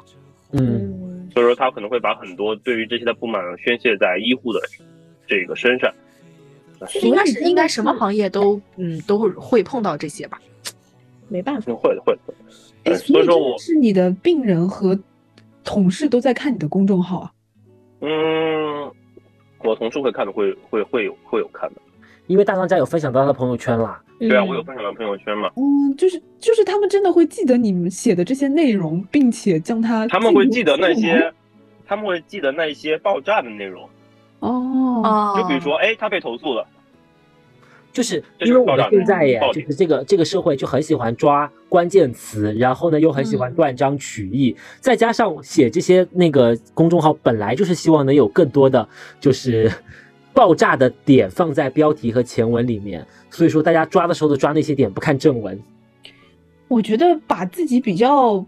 嗯。所以说他可能会把很多对于这些的不满宣泄在医护的这个身上。应该是应该什么行业都嗯都会会碰到这些吧？没办法，会的会的。哎，所以说我是你的病人和同事都在看你的公众号啊？嗯，我同事会看的，会会会有会有看的，因为大当家有分享到他的朋友圈啦。对啊，我有分享到朋友圈嘛。嗯，就是就是他们真的会记得你们写的这些内容，并且将它他们会记得那些，他们会记得那些爆炸的内容。哦，就比如说，哎，他被投诉了，就是因为我们现在耶，就是这个这个社会就很喜欢抓关键词，然后呢又很喜欢断章取义，再加上写这些那个公众号本来就是希望能有更多的就是爆炸的点放在标题和前文里面，所以说大家抓的时候都抓那些点，不看正文。我觉得把自己比较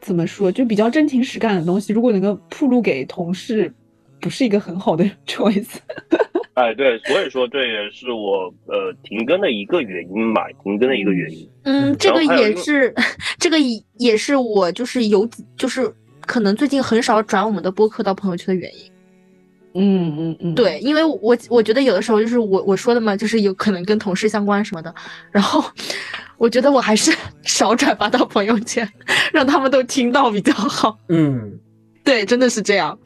怎么说，就比较真情实感的东西，如果能够铺露给同事。不是一个很好的 choice。哎，对，所以说这也是我呃停更的一个原因吧，停更的一个原因。嗯，这个也是，这个也是我就是有就是可能最近很少转我们的播客到朋友圈的原因。嗯嗯嗯，对，因为我我觉得有的时候就是我我说的嘛，就是有可能跟同事相关什么的，然后我觉得我还是 少转发到朋友圈，让他们都听到比较好。嗯。对，真的是这样。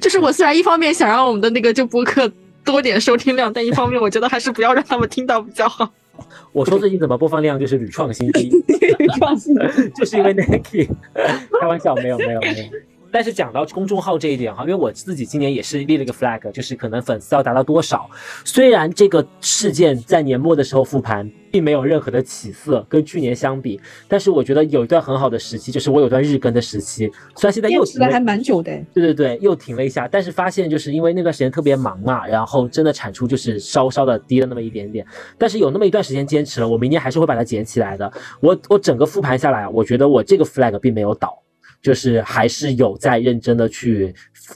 就是我虽然一方面想让我们的那个就播客多点收听量，但一方面我觉得还是不要让他们听到比较好。我说最近怎么播放量就是屡创新低，屡创新低，就是因为 Nike。开玩笑，没有没有没有。但是讲到公众号这一点哈，因为我自己今年也是立了一个 flag，就是可能粉丝要达到多少。虽然这个事件在年末的时候复盘并没有任何的起色，跟去年相比，但是我觉得有一段很好的时期，就是我有段日更的时期。虽然现在又停了，还蛮久的。对对对，又停了一下，但是发现就是因为那段时间特别忙嘛，然后真的产出就是稍稍的低了那么一点点。但是有那么一段时间坚持了，我明年还是会把它捡起来的。我我整个复盘下来，我觉得我这个 flag 并没有倒。就是还是有在认真的去，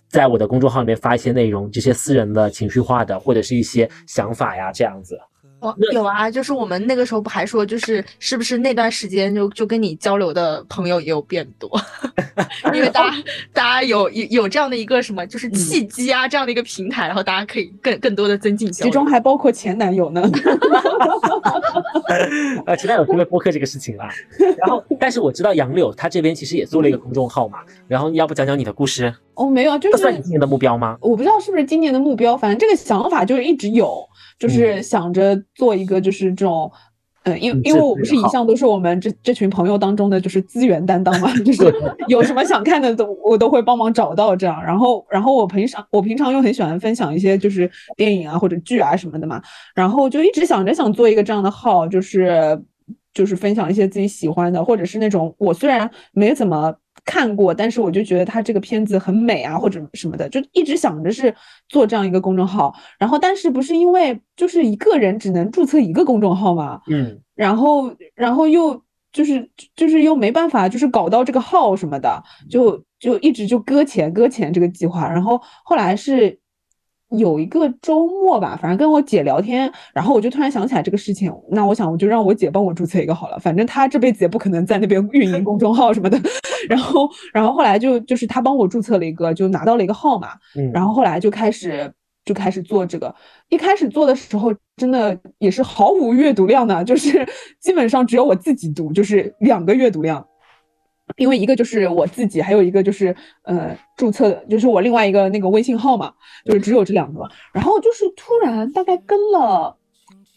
在我的公众号里面发一些内容，这些私人的情绪化的或者是一些想法呀，这样子。哦，有啊，就是我们那个时候不还说，就是是不是那段时间就就跟你交流的朋友也有变多，因为大家大家有有有这样的一个什么，就是契机啊，这样的一个平台，然后大家可以更更多的增进交流。其中还包括前男友呢。呃，前男友因为播客这个事情啦。然后，但是我知道杨柳他这边其实也做了一个公众号嘛，然后要不讲讲你的故事？哦，没有，就是算你今年的目标吗？我不知道是不是今年的目标，反正这个想法就是一直有。就是想着做一个，就是这种，嗯，因因为我不是一向都是我们这这群朋友当中的就是资源担当嘛，就是有什么想看的都我都会帮忙找到这样。然后然后我平常我平常又很喜欢分享一些就是电影啊或者剧啊什么的嘛，然后就一直想着想做一个这样的号，就是就是分享一些自己喜欢的，或者是那种我虽然没怎么。看过，但是我就觉得他这个片子很美啊，或者什么的，就一直想着是做这样一个公众号。然后，但是不是因为就是一个人只能注册一个公众号嘛？嗯。然后，然后又就是就是又没办法，就是搞到这个号什么的，就就一直就搁浅搁浅这个计划。然后后来是。有一个周末吧，反正跟我姐聊天，然后我就突然想起来这个事情，那我想我就让我姐帮我注册一个好了，反正她这辈子也不可能在那边运营公众号什么的。然后，然后后来就就是她帮我注册了一个，就拿到了一个号码。嗯。然后后来就开始就开始做这个，一开始做的时候真的也是毫无阅读量的，就是基本上只有我自己读，就是两个阅读量。因为一个就是我自己，还有一个就是呃注册的，就是我另外一个那个微信号嘛，就是只有这两个。然后就是突然大概跟了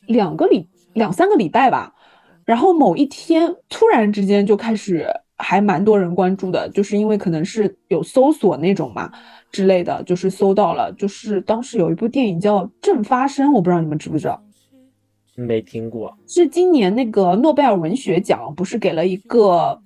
两个礼两三个礼拜吧，然后某一天突然之间就开始还蛮多人关注的，就是因为可能是有搜索那种嘛之类的，就是搜到了，就是当时有一部电影叫《正发生》，我不知道你们知不知道？没听过。是今年那个诺贝尔文学奖不是给了一个。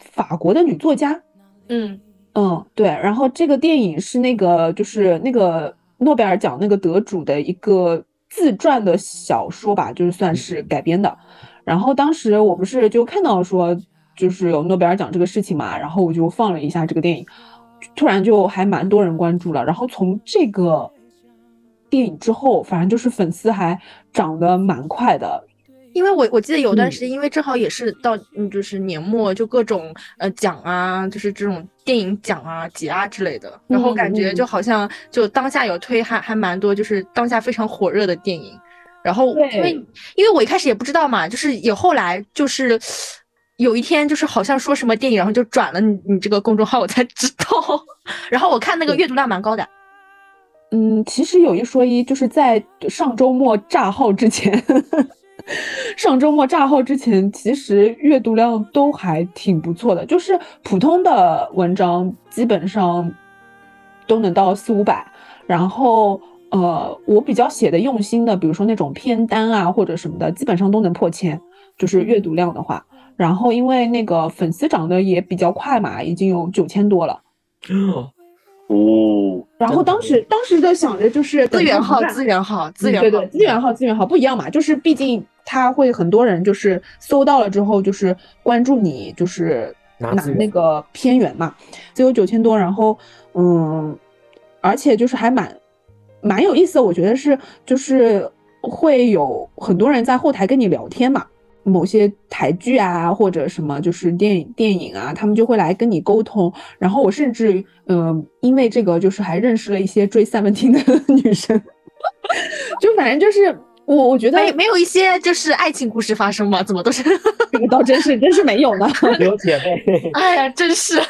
法国的女作家，嗯嗯，对，然后这个电影是那个就是那个诺贝尔奖那个得主的一个自传的小说吧，就是算是改编的。然后当时我不是就看到说就是有诺贝尔奖这个事情嘛，然后我就放了一下这个电影，突然就还蛮多人关注了。然后从这个电影之后，反正就是粉丝还涨得蛮快的。因为我我记得有段时间，因为正好也是到嗯，就是年末，就各种呃奖啊，就是这种电影奖啊、节啊之类的，然后感觉就好像就当下有推还还蛮多，就是当下非常火热的电影。然后因为因为我一开始也不知道嘛，就是也后来就是有一天就是好像说什么电影，然后就转了你你这个公众号，我才知道。然后我看那个阅读量蛮高的。嗯，其实有一说一，就是在上周末炸号之前。上周末炸号之前，其实阅读量都还挺不错的，就是普通的文章基本上都能到四五百，然后呃，我比较写的用心的，比如说那种片单啊或者什么的，基本上都能破千，就是阅读量的话。然后因为那个粉丝涨得也比较快嘛，已经有九千多了。然后当时当时的想着就是资源号，资源号，资源对对，资源号，资源号不一样嘛，就是毕竟他会很多人就是搜到了之后就是关注你，就是拿那个片源嘛，只有九千多，然后嗯，而且就是还蛮蛮有意思的，我觉得是就是会有很多人在后台跟你聊天嘛。某些台剧啊，或者什么就是电影电影啊，他们就会来跟你沟通。然后我甚至嗯，因为这个就是还认识了一些追 Seventeen 的女生。就反正就是我我觉得没没有一些就是爱情故事发生吗？怎么都是这个 倒真是真是没有呢。有姐妹。哎呀，真是。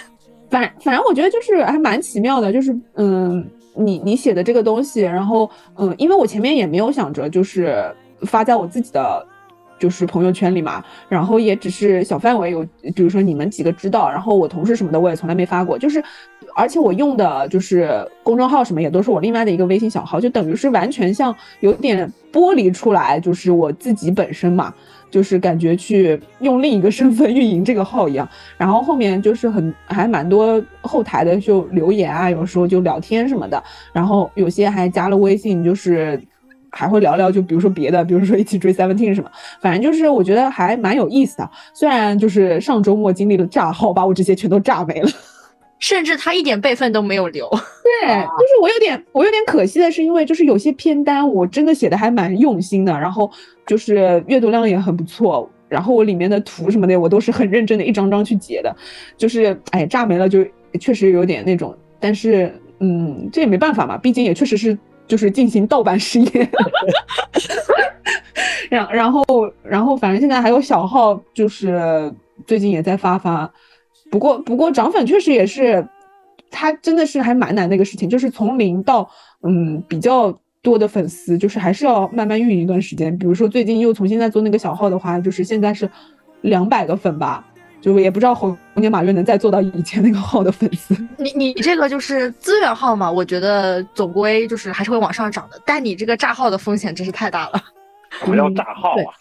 反反正我觉得就是还蛮奇妙的，就是嗯，你你写的这个东西，然后嗯，因为我前面也没有想着就是发在我自己的。就是朋友圈里嘛，然后也只是小范围有，比如说你们几个知道，然后我同事什么的我也从来没发过，就是，而且我用的就是公众号什么也都是我另外的一个微信小号，就等于是完全像有点剥离出来，就是我自己本身嘛，就是感觉去用另一个身份运营这个号一样，然后后面就是很还蛮多后台的就留言啊，有时候就聊天什么的，然后有些还加了微信，就是。还会聊聊，就比如说别的，比如说一起追 Seventeen 什么，反正就是我觉得还蛮有意思的。虽然就是上周末经历了炸号，把我这些全都炸没了，甚至他一点备份都没有留。对，就是我有点我有点可惜的是，因为就是有些片单我真的写的还蛮用心的，然后就是阅读量也很不错，然后我里面的图什么的我都是很认真的一张张去截的，就是哎炸没了就确实有点那种，但是嗯这也没办法嘛，毕竟也确实是。就是进行盗版实验，然 然后然后反正现在还有小号，就是最近也在发发，不过不过涨粉确实也是，它真的是还蛮难的一个事情，就是从零到嗯比较多的粉丝，就是还是要慢慢运营一段时间。比如说最近又重新在做那个小号的话，就是现在是两百个粉吧。就也不知道猴年马月能再做到以前那个号的粉丝。你你这个就是资源号嘛，我觉得总归就是还是会往上涨的。但你这个炸号的风险真是太大了。什么叫炸号啊？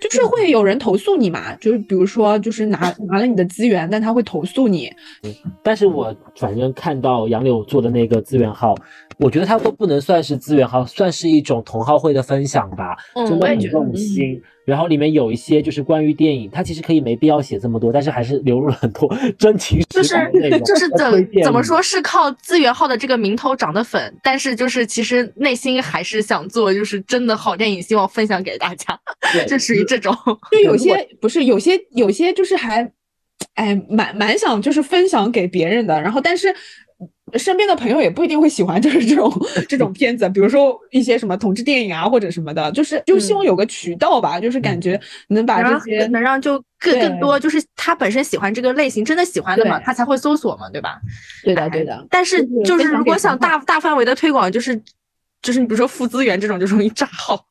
就是会有人投诉你嘛，就是比如说就是拿拿了你的资源，但他会投诉你。嗯，但是我反正看到杨柳做的那个资源号，我觉得他都不能算是资源号，算是一种同号会的分享吧，真的很用心。然后里面有一些就是关于电影，他其实可以没必要写这么多，但是还是流入了很多 真情实感的内容。就是怎怎么说是靠资源号的这个名头涨的粉，但是就是其实内心还是想做就是真的好电影，希望分享给大家。就属于这种，就有些不是有些有些就是还，哎，蛮蛮想就是分享给别人的，然后但是。身边的朋友也不一定会喜欢，就是这种 这种片子，比如说一些什么同志电影啊，或者什么的，就是 就希望有个渠道吧，就是感觉能把这些能让就更更多，就是他本身喜欢这个类型，真的喜欢的嘛，他才会搜索嘛，对吧？对的，对的。但是就是如果想大大范围的推广，就是就是你比如说付资源这种，就容易炸号。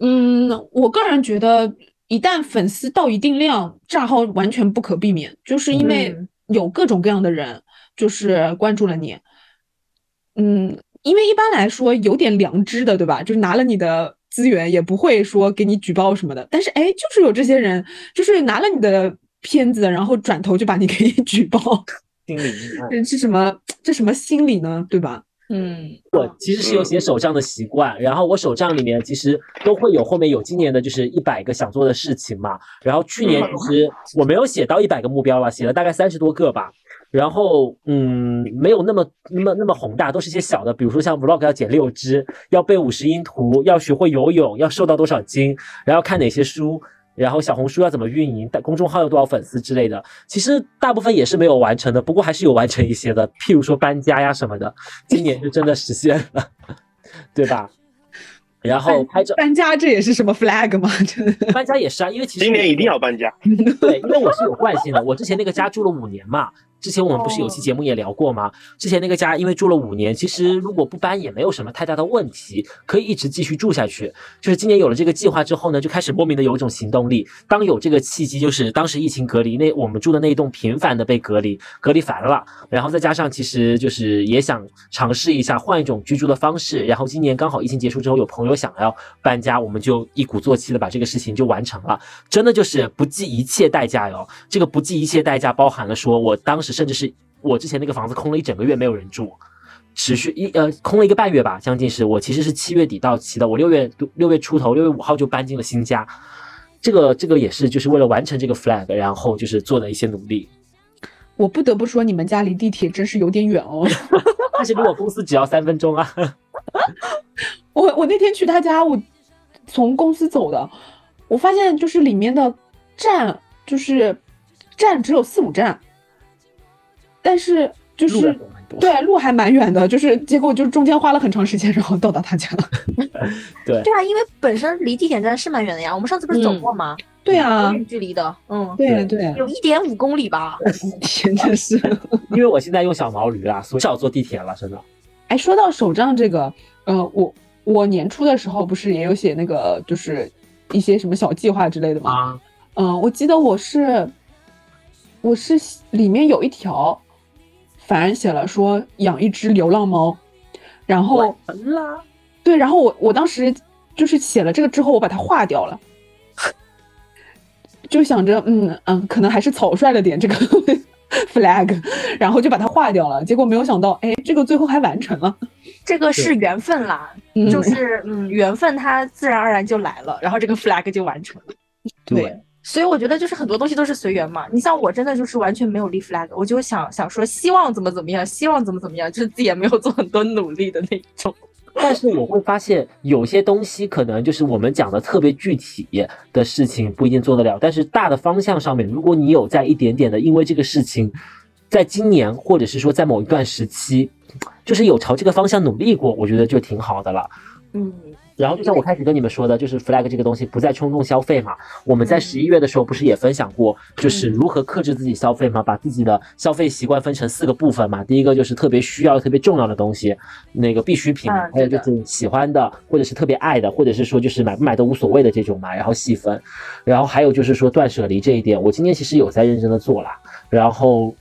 嗯，我个人觉得，一旦粉丝到一定量，炸号完全不可避免，就是因为有各种各样的人。就是关注了你，嗯，因为一般来说有点良知的，对吧？就是拿了你的资源也不会说给你举报什么的。但是哎，就是有这些人，就是拿了你的片子，然后转头就把你给 举报。心理这是什么？这什么心理呢？对吧？嗯，我其实是有写手账的习惯，然后我手账里面其实都会有后面有今年的就是一百个想做的事情嘛。然后去年其实我没有写到一百个目标了，写了大概三十多个吧。然后，嗯，没有那么那么那么宏大，都是一些小的，比如说像 vlog 要剪六支，要背五十音图，要学会游泳，要瘦到多少斤，然后看哪些书，然后小红书要怎么运营，公众号有多少粉丝之类的，其实大部分也是没有完成的，不过还是有完成一些的，譬如说搬家呀什么的，今年就真的实现了，对吧？然后拍照搬家，这也是什么 flag 吗？真的搬家也是啊，因为其实今年一定要搬家。对，因为我是有惯性的，我之前那个家住了五年嘛。之前我们不是有期节目也聊过吗？之前那个家因为住了五年，其实如果不搬也没有什么太大的问题，可以一直继续住下去。就是今年有了这个计划之后呢，就开始莫名的有一种行动力。当有这个契机，就是当时疫情隔离，那我们住的那一栋频繁的被隔离，隔离烦了。然后再加上其实就是也想尝试一下换一种居住的方式。然后今年刚好疫情结束之后，有朋友想要搬家，我们就一鼓作气的把这个事情就完成了。真的就是不计一切代价哟。这个不计一切代价包含了说我当时。甚至是我之前那个房子空了一整个月没有人住，持续一呃空了一个半月吧，将近是我其实是七月底到期的，我六月六月出头六月五号就搬进了新家，这个这个也是就是为了完成这个 flag，然后就是做的一些努力。我不得不说，你们家离地铁真是有点远哦，但是离我公司只要三分钟啊。我我那天去他家，我从公司走的，我发现就是里面的站就是站只有四五站。但是就是对路还蛮远的，就是结果就中间花了很长时间，然后到达他家。对对啊，因为本身离地铁站是蛮远的呀。我们上次不是走过吗？对啊，距离的，嗯，对对，有一点五公里吧。天，真是，因为我现在用小毛驴啊，所以少坐地铁了，真的。哎，说到手账这个，呃，我我年初的时候不是也有写那个，就是一些什么小计划之类的吗？啊，嗯，我记得我是我是里面有一条。反而写了说养一只流浪猫，然后对，然后我我当时就是写了这个之后，我把它划掉了，就想着嗯嗯，可能还是草率了点这个 flag，然后就把它划掉了。结果没有想到，哎，这个最后还完成了。这个是缘分啦，就是嗯，缘分它自然而然就来了，然后这个 flag 就完成了。对。所以我觉得就是很多东西都是随缘嘛。你像我真的就是完全没有立 flag，我就想想说希望怎么怎么样，希望怎么怎么样，就是自己也没有做很多努力的那种。但是我会发现有些东西可能就是我们讲的特别具体的事情不一定做得了，但是大的方向上面，如果你有在一点点的因为这个事情，在今年或者是说在某一段时期，就是有朝这个方向努力过，我觉得就挺好的了。嗯。然后就像我开始跟你们说的，就是 flag 这个东西不再冲动消费嘛。我们在十一月的时候不是也分享过，就是如何克制自己消费嘛，把自己的消费习惯分成四个部分嘛。第一个就是特别需要、特别重要的东西，那个必需品，还有就是喜欢的或者是特别爱的，或者是说就是买不买都无所谓的这种嘛，然后细分。然后还有就是说断舍离这一点，我今天其实有在认真的做了，然后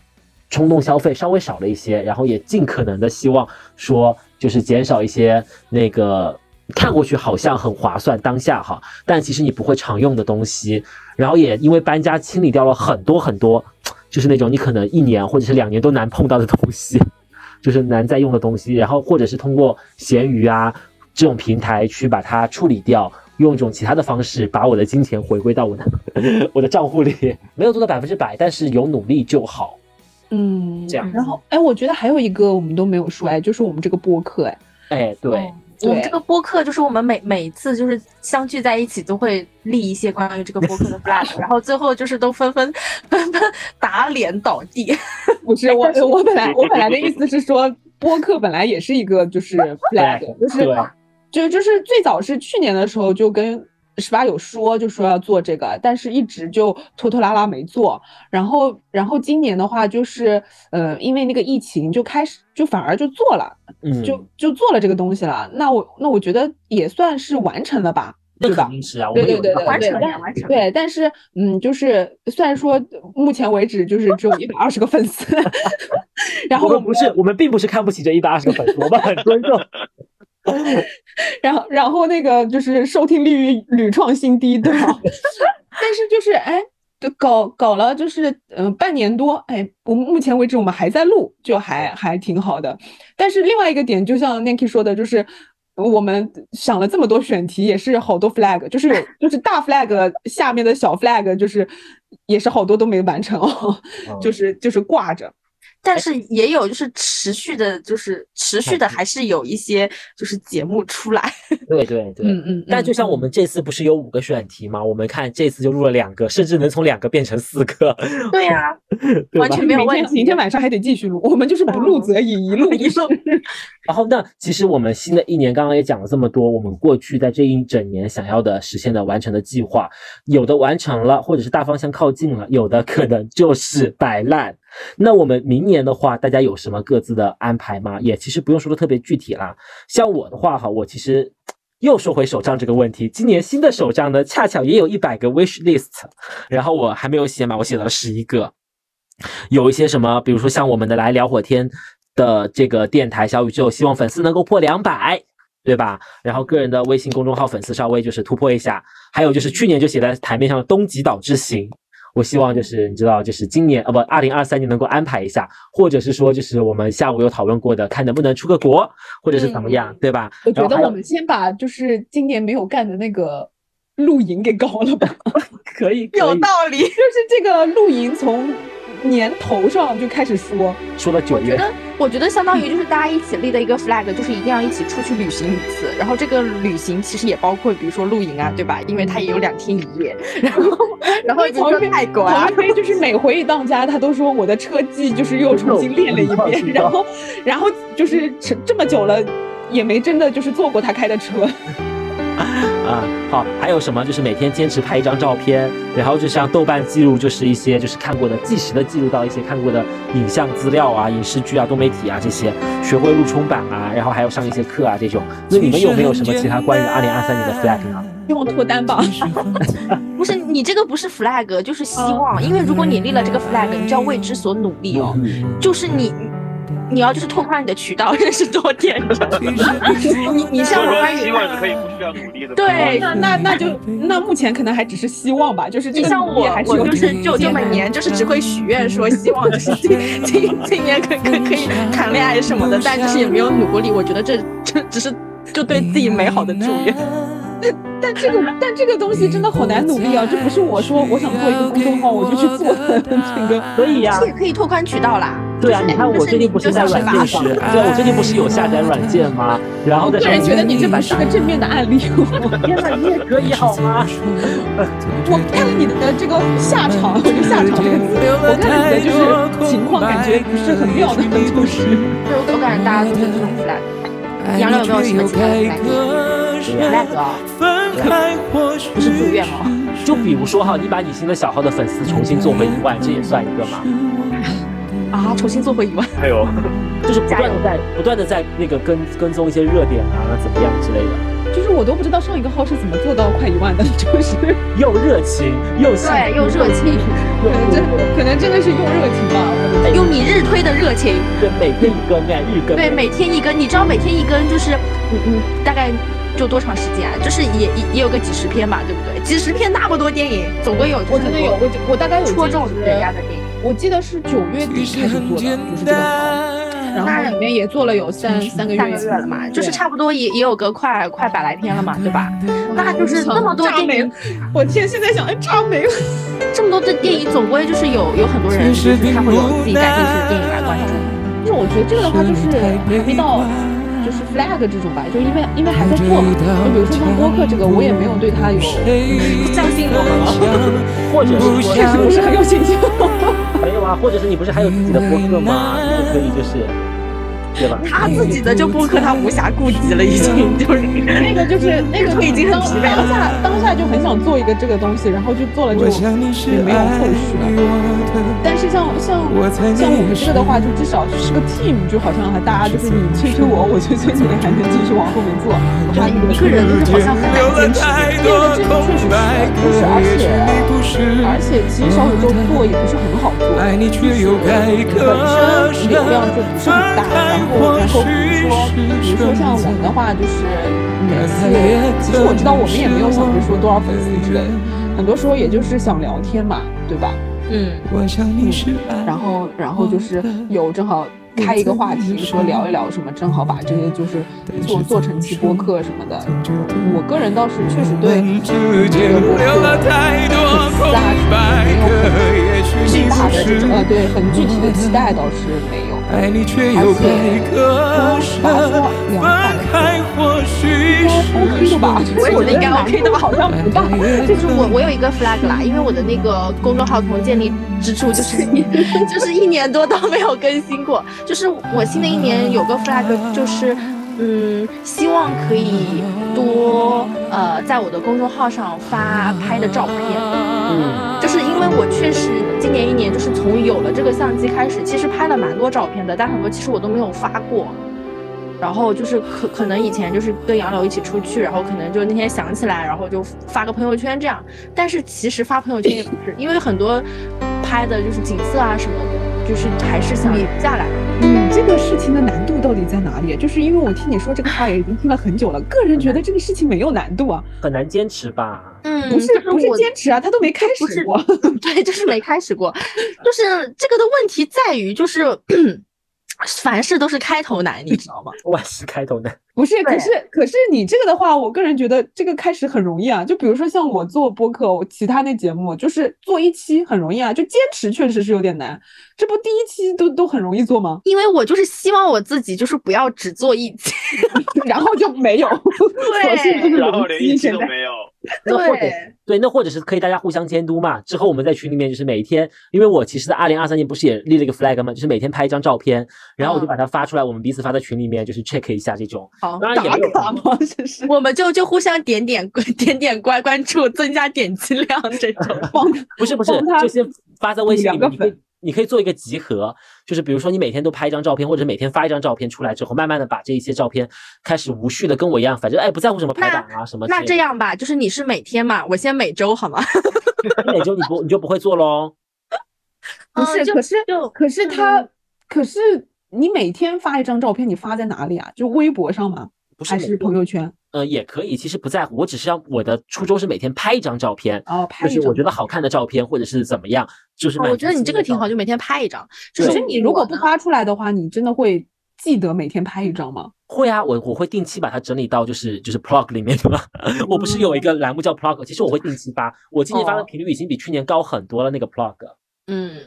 冲动消费稍微少了一些，然后也尽可能的希望说就是减少一些那个。看过去好像很划算，当下哈，但其实你不会常用的东西，然后也因为搬家清理掉了很多很多，就是那种你可能一年或者是两年都难碰到的东西，就是难再用的东西，然后或者是通过闲鱼啊这种平台去把它处理掉，用一种其他的方式把我的金钱回归到我的 我的账户里，没有做到百分之百，但是有努力就好。嗯，这样。然后哎，我觉得还有一个我们都没有说哎，就是我们这个播客哎，哎对。我们这个播客就是我们每每次就是相聚在一起都会立一些关于这个播客的 flag，然后最后就是都纷纷纷纷打脸倒地。不是我我本来我本来的意思是说播客本来也是一个就是 flag，就是就就是最早是去年的时候就跟。十八有说就说要做这个，但是一直就拖拖拉拉没做。然后，然后今年的话就是，呃，因为那个疫情就开始就反而就做了，嗯，就就做了这个东西了。那我那我觉得也算是完成了吧，对吧？是啊，对对对对，完成了，完成了。对，但是嗯，就是虽然说目前为止就是只有一百二十个粉丝，然后我们不是我们并不是看不起这一百二十个粉丝，我们很尊重。然后，然后那个就是收听率屡创新低，对吧？但是就是哎，搞搞了就是嗯半年多，哎，我目前为止我们还在录，就还还挺好的。但是另外一个点，就像 n a n k y 说的，就是我们想了这么多选题，也是好多 flag，就是有就是大 flag 下面的小 flag，就是也是好多都没完成哦，就是就是挂着。但是也有就是持续的，就是持续的还是有一些就是节目出来。对 对对，嗯嗯，但就像我们这次不是有五个选题吗？我们看这次就录了两个，甚至能从两个变成四个。对呀、对完全没有问题。明天晚上还得继续录，我们就是不录则已，一录 一录。然后那其实我们新的一年刚刚也讲了这么多，我们过去在这一整年想要的实现的完成的计划，有的完成了，或者是大方向靠近了，有的可能就是摆烂。那我们明年的话，大家有什么各自的安排吗？也其实不用说的特别具体啦。像我的话哈，我其实又说回手账这个问题，今年新的手账呢，恰巧也有一百个 wish list，然后我还没有写满，我写了十一个。有一些什么，比如说像我们的来聊会天的这个电台小宇宙，希望粉丝能够破两百，对吧？然后个人的微信公众号粉丝稍微就是突破一下，还有就是去年就写在台面上的东极岛之行。我希望就是你知道，就是今年呃不，二零二三年能够安排一下，或者是说就是我们下午有讨论过的，看能不能出个国，或者是怎么样，对吧？我觉得我们先把就是今年没有干的那个露营给搞了吧。可以可以有道理。就是这个露营从年头上就开始说，说到九月，我觉得，我觉得相当于就是大家一起立的一个 flag，就是一定要一起出去旅行一次。然后这个旅行其实也包括，比如说露营啊，对吧？因为它也有两天一夜。然后，然后比如说泰国啊曹，飞就是每回一到家，他都说我的车技就是又重新练了一遍，然后，然后就是这这么久了，也没真的就是坐过他开的车。啊，好，还有什么？就是每天坚持拍一张照片，然后就像豆瓣记录，就是一些就是看过的即时的记录到一些看过的影像资料啊、影视剧啊、多媒体啊这些，学会录冲版啊，然后还有上一些课啊这种。那你们有没有什么其他关于二零二三年的 flag 呢？希望脱单吧。不是你这个不是 flag，就是希望。因为如果你立了这个 flag，你就要为之所努力哦。就是你，你要就是拓宽你的渠道，认识多点 人。你你像我关于希望是可以不需要努力的。对那那那就那目前可能还只是希望吧，就是这个你像我我就是就就每年就是只会许愿说希望就是今今今年可可可以谈恋爱什么的，但就是也没有努力。我觉得这这只是就对自己美好的祝愿。但这个但这个东西真的好难努力啊！这不是我说我想做一个公众号我就去做的，这个可以呀、这也可以拓宽渠道啦。对啊，你看我最近不是在软件上，对啊，我最近不是有下载软件吗？然后在上面人觉得你这把是个正面的案例。天哪，你也可以好吗？我看了你的这个下场，我就下场这个字，我看了你的就是情况，感觉不是很妙的，就是对，我我感觉大家都是这种 flag。杨柳有没有什么其他的 flag？flag 啊，不是祝愿哦。就比如说哈，你把你新的小号的粉丝重新做回一万，这也算一个嘛？啊，重新做回一万。还有 就是不断的在不断的在那个跟跟踪一些热点啊，怎么样之类的，就是我都不知道上一个号是怎么做到快一万的，就是又热情又对，又热情，可能真可能真的是用热情吧，我。用你日推的热情。对每天一根哎，日更对，每天一根，你知道每天一根就是，嗯嗯，大概就多长时间啊？就是也也也有个几十篇吧，对不对？几十篇那么多电影，总归有我真的有，我我大概有戳中人家的电影。我记得是九月底开始做的，就是这个号，然后里面也做了有三三个月，三个月了嘛，就是差不多也也有个快快百来天了嘛，对吧？那就是那么多电影，我天，现在想，哎，炸没了。这么多的电影，总归就是有有很多人就是他会有自己感兴趣的电影来关注。就是我觉得这个的话，就是还没到就是 flag 这种吧，就因为因为还在做嘛。就比如说像播客这个，我也没有对它有，相信我们了。或者是说确实不是很有信心。没有啊，或者是你不是还有自己的播客吗？你就可以就是，对吧？他自己的就播客，他无暇顾及了，已经就是那个就是那个已经很疲惫了当下当下就很想做一个这个东西，然后就做了就也没有后续了。但是像像像我们这个的话，就至少是个 team，就好像还大家就是你催催我，我催催你，还能继续往后面做。他一个人就是好像很难坚持。这个这个确实是，就是而且而且其实小宇宙做也不是很好做，就是本身流量就不是很大，然后然后比如说比如说像我们的话，就是每次其实我知道我们也没有想着说多少粉丝之类的，很多时候也就是想聊天嘛，对吧？嗯嗯，然后然后就是有正好开一个话题，说聊一聊什么，正好把这个就是做做成期播客什么的。我个人倒是确实对这个播客粉丝啊什么没有很巨大的这种呃对很具体的期待倒是没有。而且说实话说两百个应该 OK 的吧？我也觉得应该 OK 的吧好像不大。就是我我有一个 flag 啦，因为我的那个公众号从建立之处就是 一就是一年多都没有更新过，就是我新的一年有个 flag 就是。嗯，希望可以多呃，在我的公众号上发拍的照片。嗯，就是因为我确实今年一年，就是从有了这个相机开始，其实拍了蛮多照片的，但很多其实我都没有发过。然后就是可可能以前就是跟杨柳一起出去，然后可能就那天想起来，然后就发个朋友圈这样。但是其实发朋友圈也不是，因为很多拍的就是景色啊什么的，就是还是想留下来。嗯，这个事情的难度到底在哪里？就是因为我听你说这个话也已经听了很久了，个人觉得这个事情没有难度啊，很难坚持吧？嗯，不是不是坚持啊，他都没开始过。对，就是没开始过，就是这个的问题在于就是。凡事都是开头难，你知道吗？万事开头难，不是？可是可是你这个的话，我个人觉得这个开始很容易啊。就比如说像我做播客，我其他那节目就是做一期很容易啊，就坚持确实是有点难。这不第一期都都很容易做吗？因为我就是希望我自己就是不要只做一期，然后就没有，对，然后连一期都没有。对对，那或者是可以大家互相监督嘛。之后我们在群里面就是每天，因为我其实在二零二三年不是也立了一个 flag 吗？就是每天拍一张照片，然后我就把它发出来，我们彼此发在群里面，就是 check 一下这种。好，当然也没有打卡吗？就是，我们就就互相点点点点关关注，增加点击量这种。不是不是，就是发在微信里面。你可以做一个集合，就是比如说你每天都拍一张照片，或者每天发一张照片出来之后，慢慢的把这一些照片开始无序的跟我一样，反正哎不在乎什么排版啊什么。那这样吧，就是你是每天嘛，我先每周好吗？你每周你不你就不会做喽？不是，可是可是他可是你每天发一张照片，你发在哪里啊？就微博上吗？不是还是朋友圈？呃，也可以，其实不在乎，我只是让我的初衷是每天拍一张照片，哦，拍就是我觉得好看的照片，或者是怎么样，就是我觉得你这个挺好，就每天拍一张。可是你如果不发出来的话，你真的会记得每天拍一张吗？会啊，我我会定期把它整理到就是就是 plog 里面的嘛。我不是有一个栏目叫 plog，其实我会定期发，我今年发的频率已经比去年高很多了。那个 plog，嗯，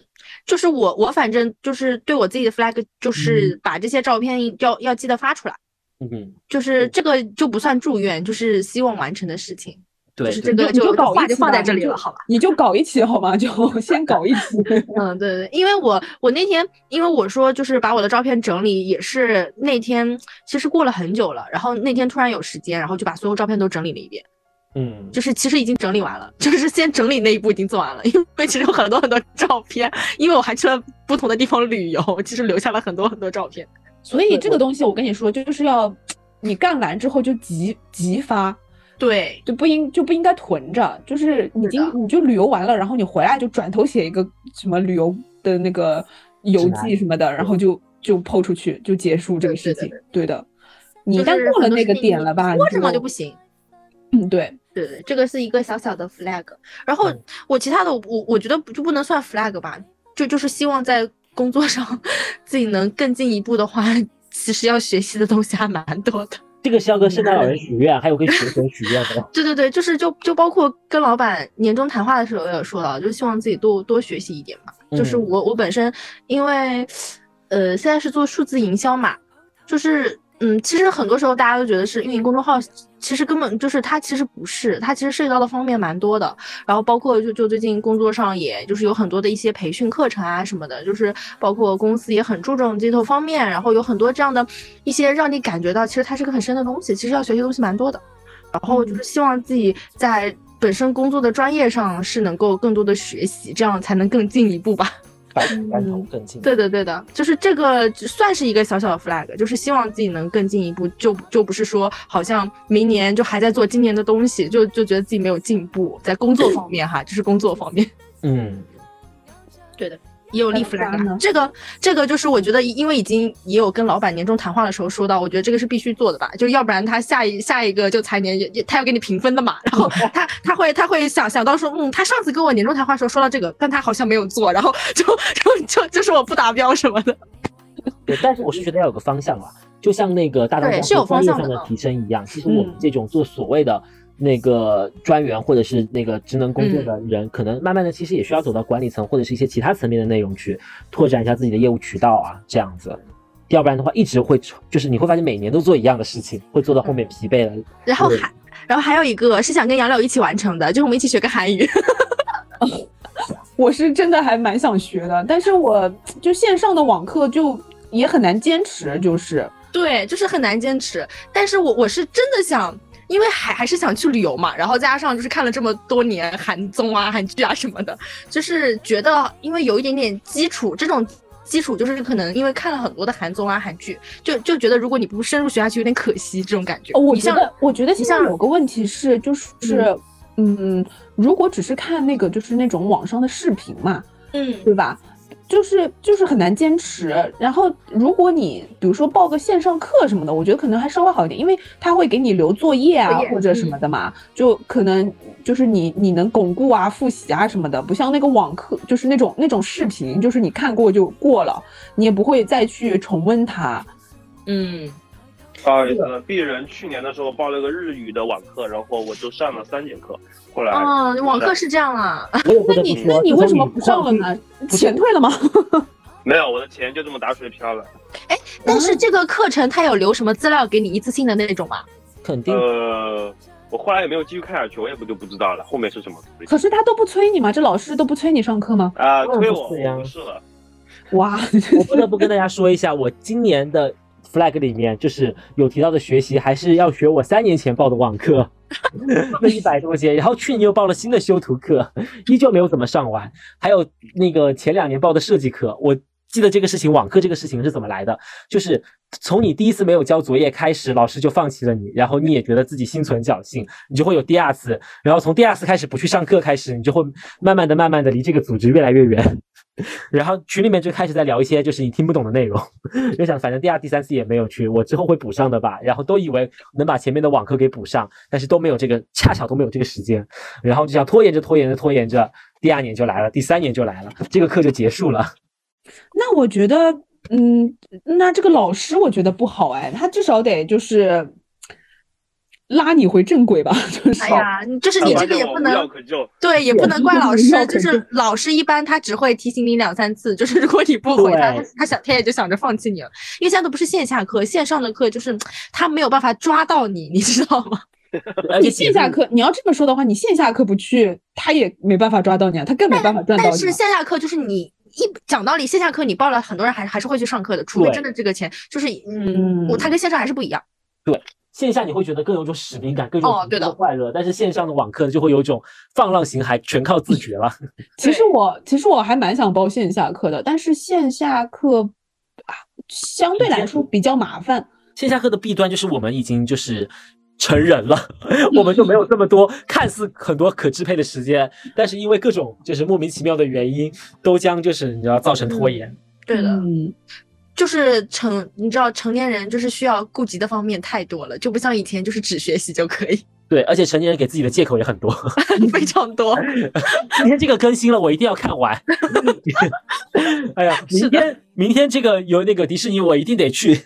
就是我我反正就是对我自己的 flag，就是把这些照片要要记得发出来。嗯，就是这个就不算祝愿，就是希望完成的事情。对，就是这个就搞话就放在这里了，好吧？你就搞一期好吗？就先搞一期。嗯，对对，因为我我那天因为我说就是把我的照片整理，也是那天其实过了很久了，然后那天突然有时间，然后就把所有照片都整理了一遍。嗯，就是其实已经整理完了，就是先整理那一步已经做完了，因为其实有很多很多照片，因为我还去了不同的地方旅游，其实留下了很多很多照片。所以这个东西我跟你说，就是要你干完之后就急急发，对，就不应就不应该囤着，就是已经你就旅游完了，然后你回来就转头写一个什么旅游的那个游记什么的，然后就就抛出去就结束这个事情。对的，你一旦过了那个点了吧，过正好就不行。嗯，对对对，这个是一个小小的 flag。然后我其他的我我觉得就不能算 flag 吧，就就是希望在。工作上自己能更进一步的话，其实要学习的东西还蛮多的。这个是要跟圣诞老人许愿，还有跟学生许愿的。对对对，就是就就包括跟老板年终谈话的时候也说了，就希望自己多多学习一点嘛。就是我我本身因为呃现在是做数字营销嘛，就是。嗯，其实很多时候大家都觉得是运营公众号，其实根本就是它其实不是，它其实涉及到的方面蛮多的。然后包括就就最近工作上，也就是有很多的一些培训课程啊什么的，就是包括公司也很注重这头方面，然后有很多这样的一些让你感觉到其实它是个很深的东西，其实要学习的东西蛮多的。然后就是希望自己在本身工作的专业上是能够更多的学习，这样才能更进一步吧。嗯，更进。对的，对的，就是这个算是一个小小的 flag，就是希望自己能更进一步，就就不是说好像明年就还在做今年的东西，就就觉得自己没有进步，在工作方面哈，就是工作方面。嗯，对的。也有立 flag，这个这个就是我觉得，因为已经也有跟老板年终谈话的时候说到，我觉得这个是必须做的吧，就要不然他下一下一个就财年也他要给你评分的嘛，然后 他他会他会想想到说，嗯，他上次跟我年终谈话时候说到这个，但他好像没有做，然后就就就就是我不达标什么的。对，但是我是觉得要有个方向啦，就像那个大当家对是有说专业方向的上的提升一样，其实我们嗯。这种做所谓的那个专员或者是那个职能工作嗯的人，可能慢慢的其实也需要走到管理层或者是一些其他层面的内容去拓展一下自己的业务渠道啊，这样子。要不然的话，一直会就是你会发现每年都做一样的事情，会做到后面疲惫了。然后还然后还有一个是想跟杨柳一起完成的，就是我们一起学个韩语。我是真的还蛮想学的，但是我就线上的网课就也很难坚持，就是对，就是很难坚持。但是我我是真的想，因为还还是想去旅游嘛，然后加上就是看了这么多年韩综啊、韩剧啊什么的，就是觉得因为有一点点基础，这种基础就是可能因为看了很多的韩综啊、韩剧，就就觉得如果你不深入学下去，有点可惜这种感觉。哦，我像觉得，我觉得现在像有个问题是，就是，嗯，如果只是看那个就是那种网上的视频嘛，嗯对吧？就是就是很难坚持。然后，如果你比如说报个线上课什么的，我觉得可能还稍微好一点，因为他会给你留作业啊或者什么的嘛，就可能就是你你能巩固啊、复习啊什么的，不像那个网课，就是那种那种视频，就是你看过就过了，你也不会再去重温它。嗯，不好意思，鄙人去年的时候报了个日语的网课，然后我就上了三节课，后来哦，网课是这样啊。那你那你为什么不上了呢？钱退了吗？没有，我的钱就这么打水漂了。哎但是这个课程它有留什么资料给你一次性的那种吗？肯定呃，我后来也没有继续看下去，我也不就不知道了，后面是什么可是他都不催你吗？这老师都不催你上课吗？啊？当然推我，不是呀我不是了。哇，我不得不跟大家说一下，我今年的 flag 里面就是有提到的学习，还是要学我三年前报的网课，那一百多节，然后去年又报了新的修图课，依旧没有怎么上完，还有那个前两年报的设计课，我。记得这个事情，网课这个事情是怎么来的？就是从你第一次没有交作业开始，老师就放弃了你，然后你也觉得自己心存侥幸，你就会有第二次，然后从第二次开始不去上课开始，你就会慢慢的、慢慢的离这个组织越来越远。然后群里面就开始在聊一些就是你听不懂的内容，就想反正第二、第三次也没有去，我之后会补上的吧。然后都以为能把前面的网课给补上，但是都没有这个，恰巧都没有这个时间。然后就想拖延着、拖延着、拖延着，第二年就来了，第三年就来了，这个课就结束了。那我觉得，嗯，那这个老师我觉得不好哎，他至少得就是拉你回正轨吧，就是哎呀，就是你这个也不能。对，也不能怪老师 就是老师一般他只会提醒你两三次，就是如果你不回他，他他想他也就想着放弃你了，因为现在都不是线下课，线上的课就是他没有办法抓到你，你知道吗？你线下课，你要这么说的话，你线下课不去，他也没办法抓到你啊，他更没办法赚到但你啊。是线下课就是你一讲道理，线下课你报了，很多人还还是会去上课的，除非真的这个钱就是嗯，他跟线上还是不一样。线下你会觉得更有种使命感，更有种哦对的快乐，但是线上的网课就会有种放浪形骸，全靠自觉了。其实我其实我还蛮想报线下课的，但是线下课啊，相对来说比较麻烦。线下课的弊端就是我们已经就是成人了，我们就没有这么多看似很多可支配的时间，但是因为各种就是莫名其妙的原因，都将就是你知道造成拖延。对的，嗯，就是成你知道成年人就是需要顾及的方面太多了，就不像以前就是只学习就可以，对，而且成年人给自己的借口也很多。非常多。今天这个更新了，我一定要看完。哎呀，明天明天这个有那个迪士尼，我一定得去。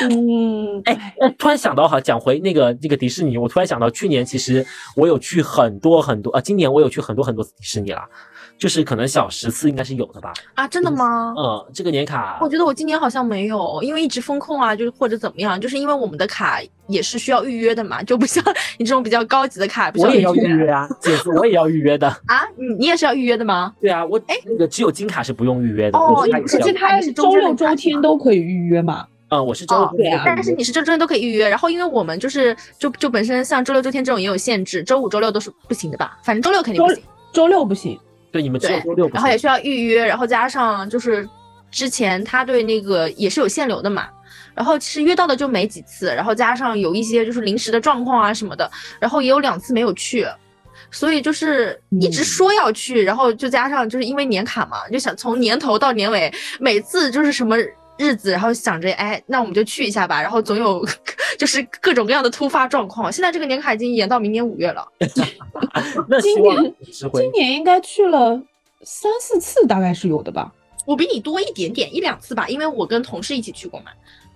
嗯，哎哎，突然想到哈，讲回那个那个迪士尼，我突然想到去年其实我有去很多很多啊，今年我有去很多很多次迪士尼啦，就是可能小十次应该是有的吧。啊，真的吗？嗯，这个年卡我觉得我今年好像没有，因为一直风控啊，就是或者怎么样，就是因为我们的卡也是需要预约的嘛，就不像你这种比较高级的卡我也要预预约啊，姐夫我也要预约的。啊。你你也是要预约的吗？对啊，我那个只有金卡是不用预约的。哦可是他周六周天都可以预约嘛。嗯，我是周六哦但是你是周周天都可以预约，然后因为我们就是就就本身像周六周天这种也有限制，周五周六都是不行的吧？反正周六肯定不行。周六不行，对你们只有周六。然后也需要预约，然后加上就是之前他对那个也是有限流的嘛，然后其实约到的就没几次，然后加上有一些就是临时的状况啊什么的，然后也有两次没有去。所以就是一直嗯说要去，然后就加上就是因为年卡嘛，就想从年头到年尾，每次就是什么日子，然后想着哎，那我们就去一下吧，然后总有 就是各种各样的突发状况。现在这个年卡已经延到明年五月了，那今年今年应该去了三四次，大概是有的吧。我比你多一点点，一两次吧，因为我跟同事一起去过嘛。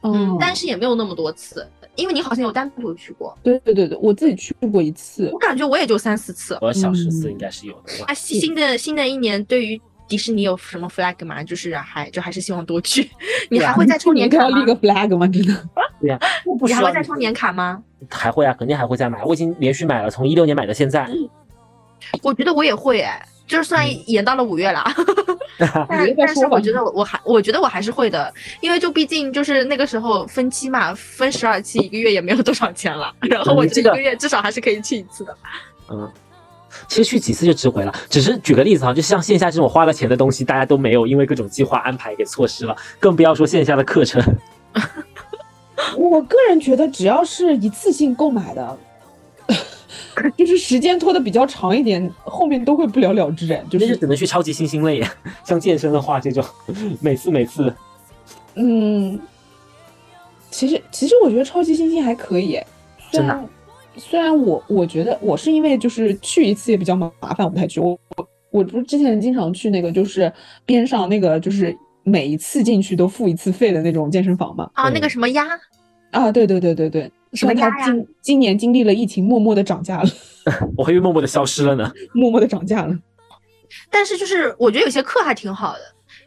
嗯，但是也没有那么多次，因为你好像有单独去过。对对对对，我自己去过一次我。感觉我也就三四次。我小十四嗯应该是有的。啊，新新的新的一年对于迪士尼有什么 flag 吗？就是还就还是希望多去。你还会再充年卡吗你要立？个 flag 吗？真的？对呀，不不你还会再充年卡吗？还会啊，肯定还会再买。我已经连续买了，从一六年买到现在。我觉得我也会哎，就是虽然延到了五月了，但是我觉得我我还我觉得我还是会的，因为就毕竟就是那个时候分期嘛，分十二期一个月也没有多少钱了，然后我觉这个月至少还是可以去一次的。嗯，其实去几次就值回了。只是举个例子哈，就像线下这种花了钱的东西，大家都没有因为各种计划安排给错失了，更不要说线下的课程。我个人觉得，只要是一次性购买的，就是时间拖得比较长一点，后面都会不了了之。哎，就是只能去超级新星类呀，像健身的话，这种每次每次嗯，其实其实我觉得超级星星还可以，虽真的然虽然我我觉得我是因为就是去一次也比较麻烦，我不太去。我我我不是之前经常去那个就是边上那个就是每一次进去都付一次费的那种健身房嘛。啊，嗯那个什么鸭，啊，对对对对对，什么鸭呀今今年经历了疫情，默默的涨价了，我还以为默默的消失了呢。默默的涨价了。但是就是我觉得有些课还挺好的。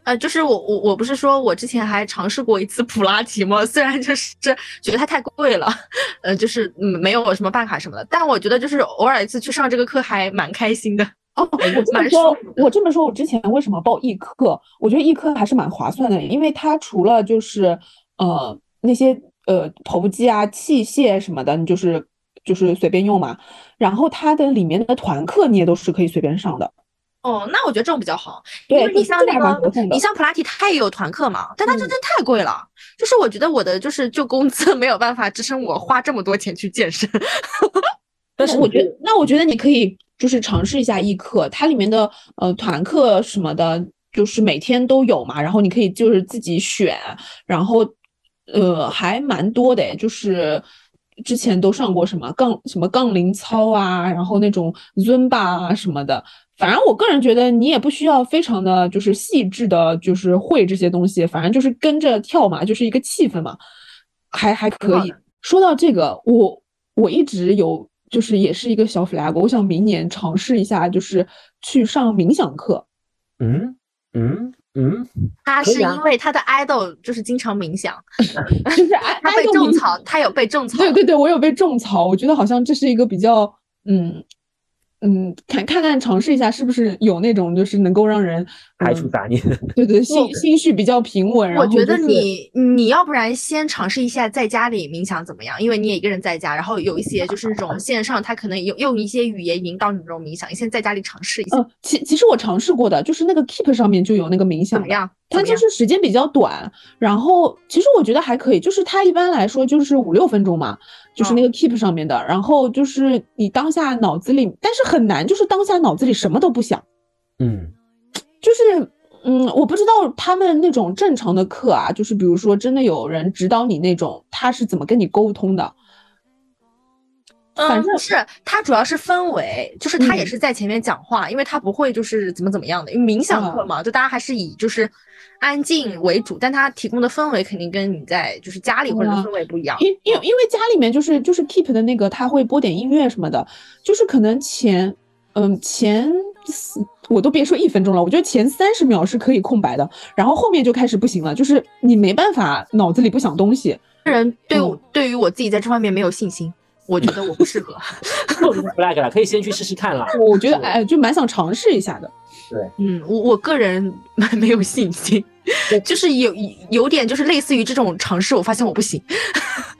呃，就是我我我不是说我之前还尝试过一次普拉提吗？虽然就是觉得它太贵了，呃，就是嗯没有什么办卡什么的，但我觉得就是偶尔一次去上这个课还蛮开心的。哦，我这么蛮说我这么说，我之前为什么报易课？我觉得易课还是蛮划算的，因为它除了就是呃那些呃投机啊、器械什么的，你就是就是随便用嘛。然后它的里面的团课你也都是可以随便上的。哦，那我觉得这种比较好，因对，为你像那个你。像普拉提，它也有团课嘛，但它这嗯真太贵了。就是我觉得我的就是就工资没有办法支撑我花这么多钱去健身。但是我觉得，那我觉得你可以就是尝试一下易课，它里面的呃团课什么的，就是每天都有嘛，然后你可以就是自己选，然后呃还蛮多的诶，就是之前都上过什么杠什么杠铃操啊，然后那种 Zumba 啊什么的。反正我个人觉得你也不需要非常的就是细致的，就是会这些东西，反正就是跟着跳嘛，就是一个气氛嘛，还还可以。说到这个，我我一直有就是也是一个小 flag，我想明年尝试一下，就是去上冥想课。嗯嗯嗯，他是因为他的 idol 就是经常冥想，就是爱他被爱种草，他有被种草。对对对，我有被种草，我觉得好像这是一个比较嗯嗯，看看看尝试一下是不是有那种就是能够让人嗯排除杂念。对对 心心绪比较平稳。然我觉得你你要不然先尝试一下在家里冥想怎么样？因为你也一个人在家，然后有一些就是那种线上，他可能有用一些语言引导你这种冥想，你先在家里尝试一下，呃，其其实我尝试过的，就是那个 Keep 上面就有那个冥想，怎么样？它就？是时间比较短，然后其实我觉得还可以，就是它一般来说就是五六分钟嘛，就是那个 Keep 上面的，然后就是你当下脑子里，但是很难，就是当下脑子里什么都不想，嗯，就是嗯，我不知道他们那种正常的课啊，就是比如说真的有人指导你那种，他是怎么跟你沟通的？反正嗯，是它主要是氛围，就是他也嗯。是在前面讲话，因为他不会就是怎么怎么样的，因为冥想课嗯嘛，就大家还是以就是安静为主，但他提供的氛围肯定跟你在就是家里或者嗯氛围不一样。因因为因为家里面就是就是 Keep 的那个，他会播点音乐什么的，就是可能前嗯前四我都别说一分钟了，我觉得前三十秒是可以空白的，然后后面就开始不行了，就是你没办法脑子里不想东西。个人对嗯我对于我自己在这方面没有信心，我觉得我不适合。flag 了，可以先去试试看啦。我觉得是哎，就蛮想尝试一下的。对嗯，我我个人 没有信心，就是有有点就是类似于这种尝试，我发现我不行，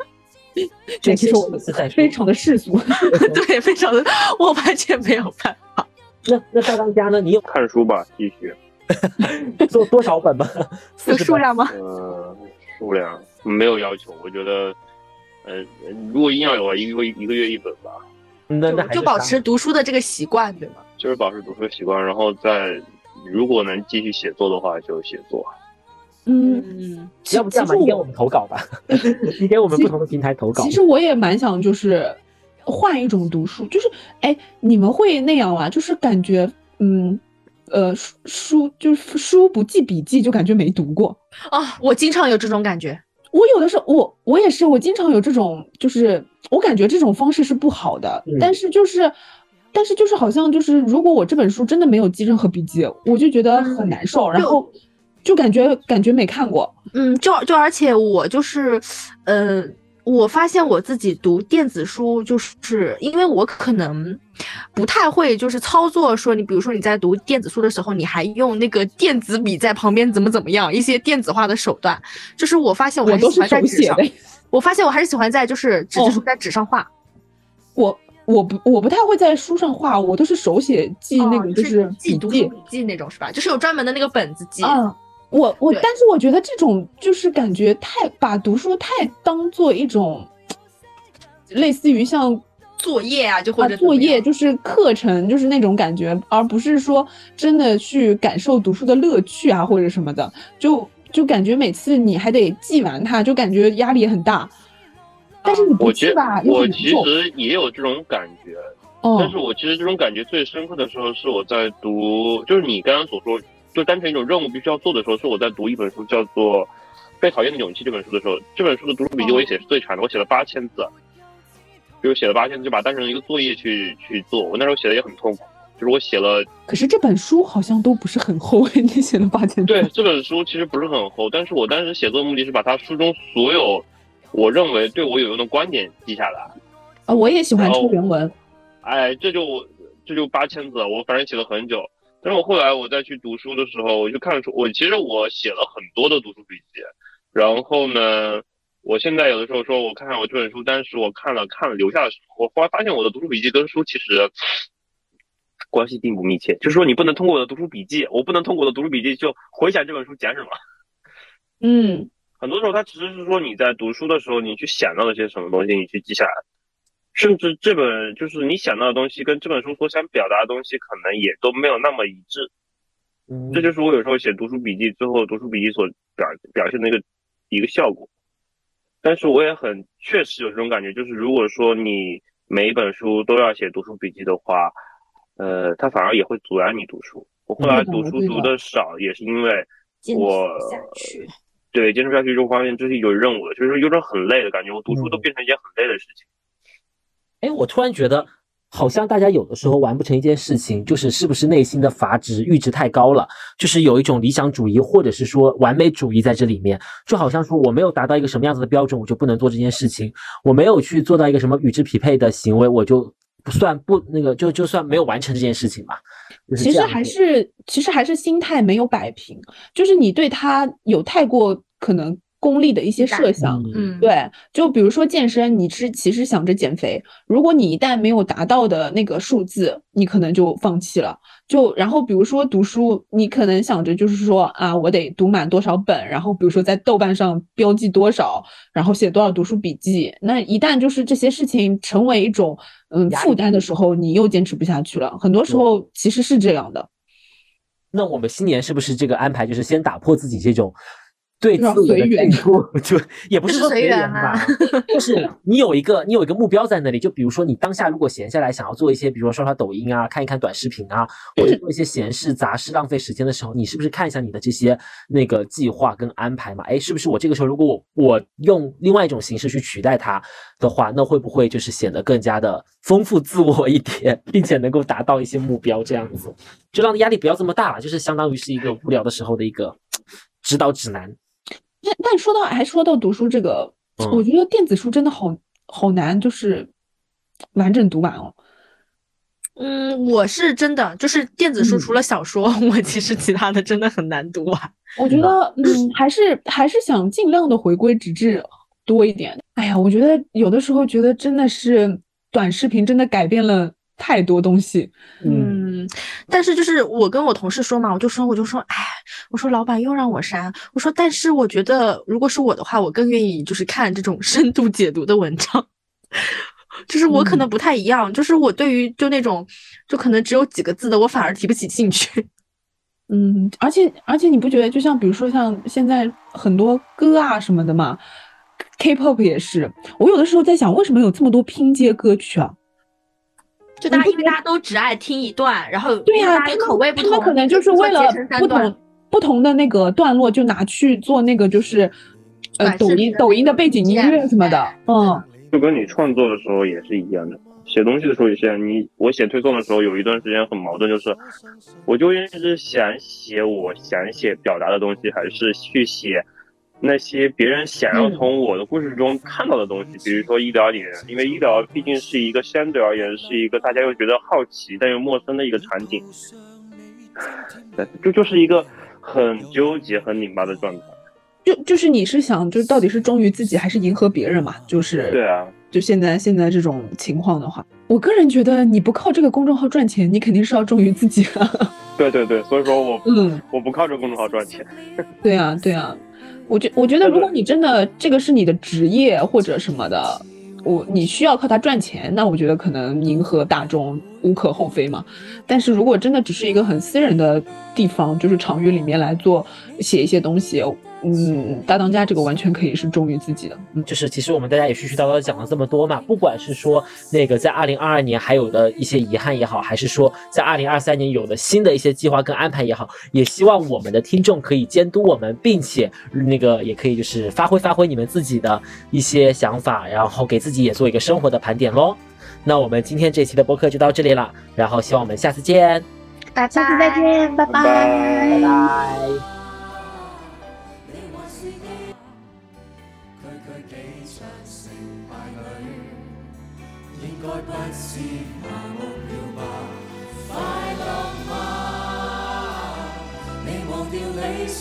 对，其实我非常的世俗。对，非常的，我完全没有办法。那那大当家呢？你有看书吧，继续。做多少本吧？有数量吗？呃，数量没有要求，我觉得，呃，如果硬要有，一个一个月一本吧，那那就还就是保持读书的这个习惯，对吗？就是保持读书的习惯，然后再如果能继续写作的话，就写作。嗯，嗯，要不这样吧，你给我们投稿吧，你给我们不同的平台投稿其。实我也蛮想，就是换一种读书，就是哎，你们会那样吗？就是感觉，嗯，呃书书就是书不记笔记，就感觉没读过。啊，我经常有这种感觉。我有的时候，我我也是，我经常有这种，就是我感觉这种方式是不好的，嗯但是就是，但是就是好像就是，如果我这本书真的没有记任何笔记，我就觉得很难受，然后就感觉感觉没看过。嗯，就就而且我就是，呃，我发现我自己读电子书，就是因为我可能不太会就是操作，说你比如说你在读电子书的时候，你还用那个电子笔在旁边怎么怎么样，一些电子化的手段，就是我发现我还是欢在纸上我发现我还是喜欢在就是纸质书哦在纸上画，我我不我不太会在书上画，我都是手写记那哦个就是笔记记读笔记那种是吧？就是有专门的那个本子记。嗯。我我但是我觉得这种就是感觉太把读书太当做一种类似于像作业啊，就或啊者作业就是课程，就是那种感觉，而不是说真的去感受读书的乐趣啊或者什么的，就就感觉每次你还得记完它，就感觉压力很大。但是你不我觉记吧，我其。实也有这种感觉，哦但是我其实这种感觉最深刻的时候是我在读，就是你刚刚所说，就单纯一种任务必须要做的时候，是我在读一本书叫做《被讨厌的勇气》这本书的时候，这本书的读书笔记我也写是最长的，我写了八千字，就是写了八千字，就把它当成一个作业去去做。我那时候写的也很痛苦，就是我写了，可是这本书好像都不是很厚，你写了八千字。对这本书其实不是很厚，但是我当时写作的目的是把它书中所有我认为对我有用的观点记下来。啊，我也喜欢然后抄原文。哎，这就这就八千字，我反正写了很久。但是我后来我再去读书的时候，我就看出我其实我写了很多的读书笔记，然后呢，我现在有的时候说我看看我这本书，当时我看了看了留下了什么，我后来发现我的读书笔记跟书其实 关系并不密切，就是说你不能通过我的读书笔记，我不能通过我的读书笔记就回想这本书讲什么。嗯，很多时候它只是说你在读书的时候，你去想到了些什么东西，你去记下来，甚至这本就是你想到的东西跟这本书所想表达的东西，可能也都没有那么一致。嗯这就是我有时候写读书笔记，最后读书笔记所表表现的一个一个效果。但是我也很确实有这种感觉，就是如果说你每一本书都要写读书笔记的话，呃，它反而也会阻碍你读书。我后来读书读的少，也是因为我。对坚持不下去之后发现，这是有任务的，就是有种很累的感觉。我读书都嗯变成一件很累的事情。哎，我突然觉得，好像大家有的时候完不成一件事情，就是是不是内心的阀值阈值太高了，就是有一种理想主义或者是说完美主义在这里面，就好像说我没有达到一个什么样子的标准，我就不能做这件事情，我没有去做到一个什么与之匹配的行为，我就不算不那个就就算没有完成这件事情吧。就是其实还是其实还是心态没有摆平，就是你对他有太过可能功利的一些设想。嗯嗯，对，就比如说健身，你是其实想着减肥，如果你一旦没有达到的那个数字，你可能就放弃了。就然后比如说读书，你可能想着就是说啊，我得读满多少本，然后比如说在豆瓣上标记多少，然后写多少读书笔记。那一旦就是这些事情成为一种嗯负担的时候，你又坚持不下去了。很多时候其实是这样的。那我们新年是不是这个安排就是先打破自己这种对自让我的随缘 就也不是说随缘吧啊，就是你有一个你有一个目标在那里，就比如说你当下如果闲下来想要做一些，比如说刷刷抖音啊，看一看短视频啊，或者做一些闲事杂事浪费时间的时候，你是不是看一下你的这些那个计划跟安排嘛？哎，是不是我这个时候如果我我用另外一种形式去取代它的话，那会不会就是显得更加的丰富自我一点，并且能够达到一些目标这样子，就让压力不要这么大了，就是相当于是一个无聊的时候的一个指导指南。但但说到还说到读书这个，嗯我觉得电子书真的好好难，就是完整读完哦。嗯，我是真的就是电子书，嗯除了小说，我其实其他的真的很难读完。我觉得，嗯，还是还是想尽量的回归纸质多一点。哎呀，我觉得有的时候觉得真的是短视频真的改变了太多东西。嗯，但是就是我跟我同事说嘛，我就说我就说，哎，我说老板又让我删，我说但是我觉得如果是我的话，我更愿意就是看这种深度解读的文章。就是我可能不太一样，就是我对于就那种就可能只有几个字的，我反而提不起兴趣。嗯，而且而且你不觉得，就像比如说像现在很多歌啊什么的嘛，K-pop 也是，我有的时候在想，为什么有这么多拼接歌曲啊？就大家因为大家都只爱听一段，然后对呀、因为大家他们口味不同，他们可能就是为了不段同不同的那个段落，就拿去做那个就是呃抖音抖音的背景音乐什么的，嗯。就跟你创作的时候也是一样的，写东西的时候也是一样。你我写推送的时候有一段时间很矛盾，就是我究竟是想写我想写表达的东西，还是去写那些别人想要从我的故事中看到的东西，比如说医疗里面，因为医疗毕竟是一个相对而言是一个大家又觉得好奇但又陌生的一个场景，对，这就是一个很纠结、很拧巴的状态。就就是你是想，就是到底是忠于自己还是迎合别人嘛？就是对啊，就现在现在这种情况的话，我个人觉得你不靠这个公众号赚钱，你肯定是要忠于自己的。对对对，所以说我嗯，我不靠这个公众号赚钱。对啊，对啊，我觉我觉得，如果你真的这个是你的职业或者什么的，我你需要靠它赚钱，那我觉得可能迎合大众无可厚非嘛。但是如果真的只是一个很私人的地方，就是场域里面来做写一些东西，嗯，大当家这个完全可以是忠于自己的。嗯，就是其实我们大家也絮絮叨叨讲了这么多嘛，不管是说那个在二零二二年还有的一些遗憾也好，还是说在二零二三年有的新的一些计划跟安排也好，也希望我们的听众可以监督我们，并且那个也可以就是发挥发挥你们自己的一些想法，然后给自己也做一个生活的盘点喽。那我们今天这期的播客就到这里了，然后希望我们下次见，拜拜，下次再见，拜拜拜拜。你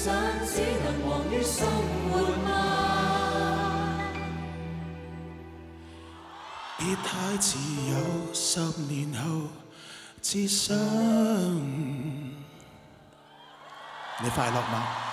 想，只能忙於生活嗎？別太自由十年後至想，你快樂嗎？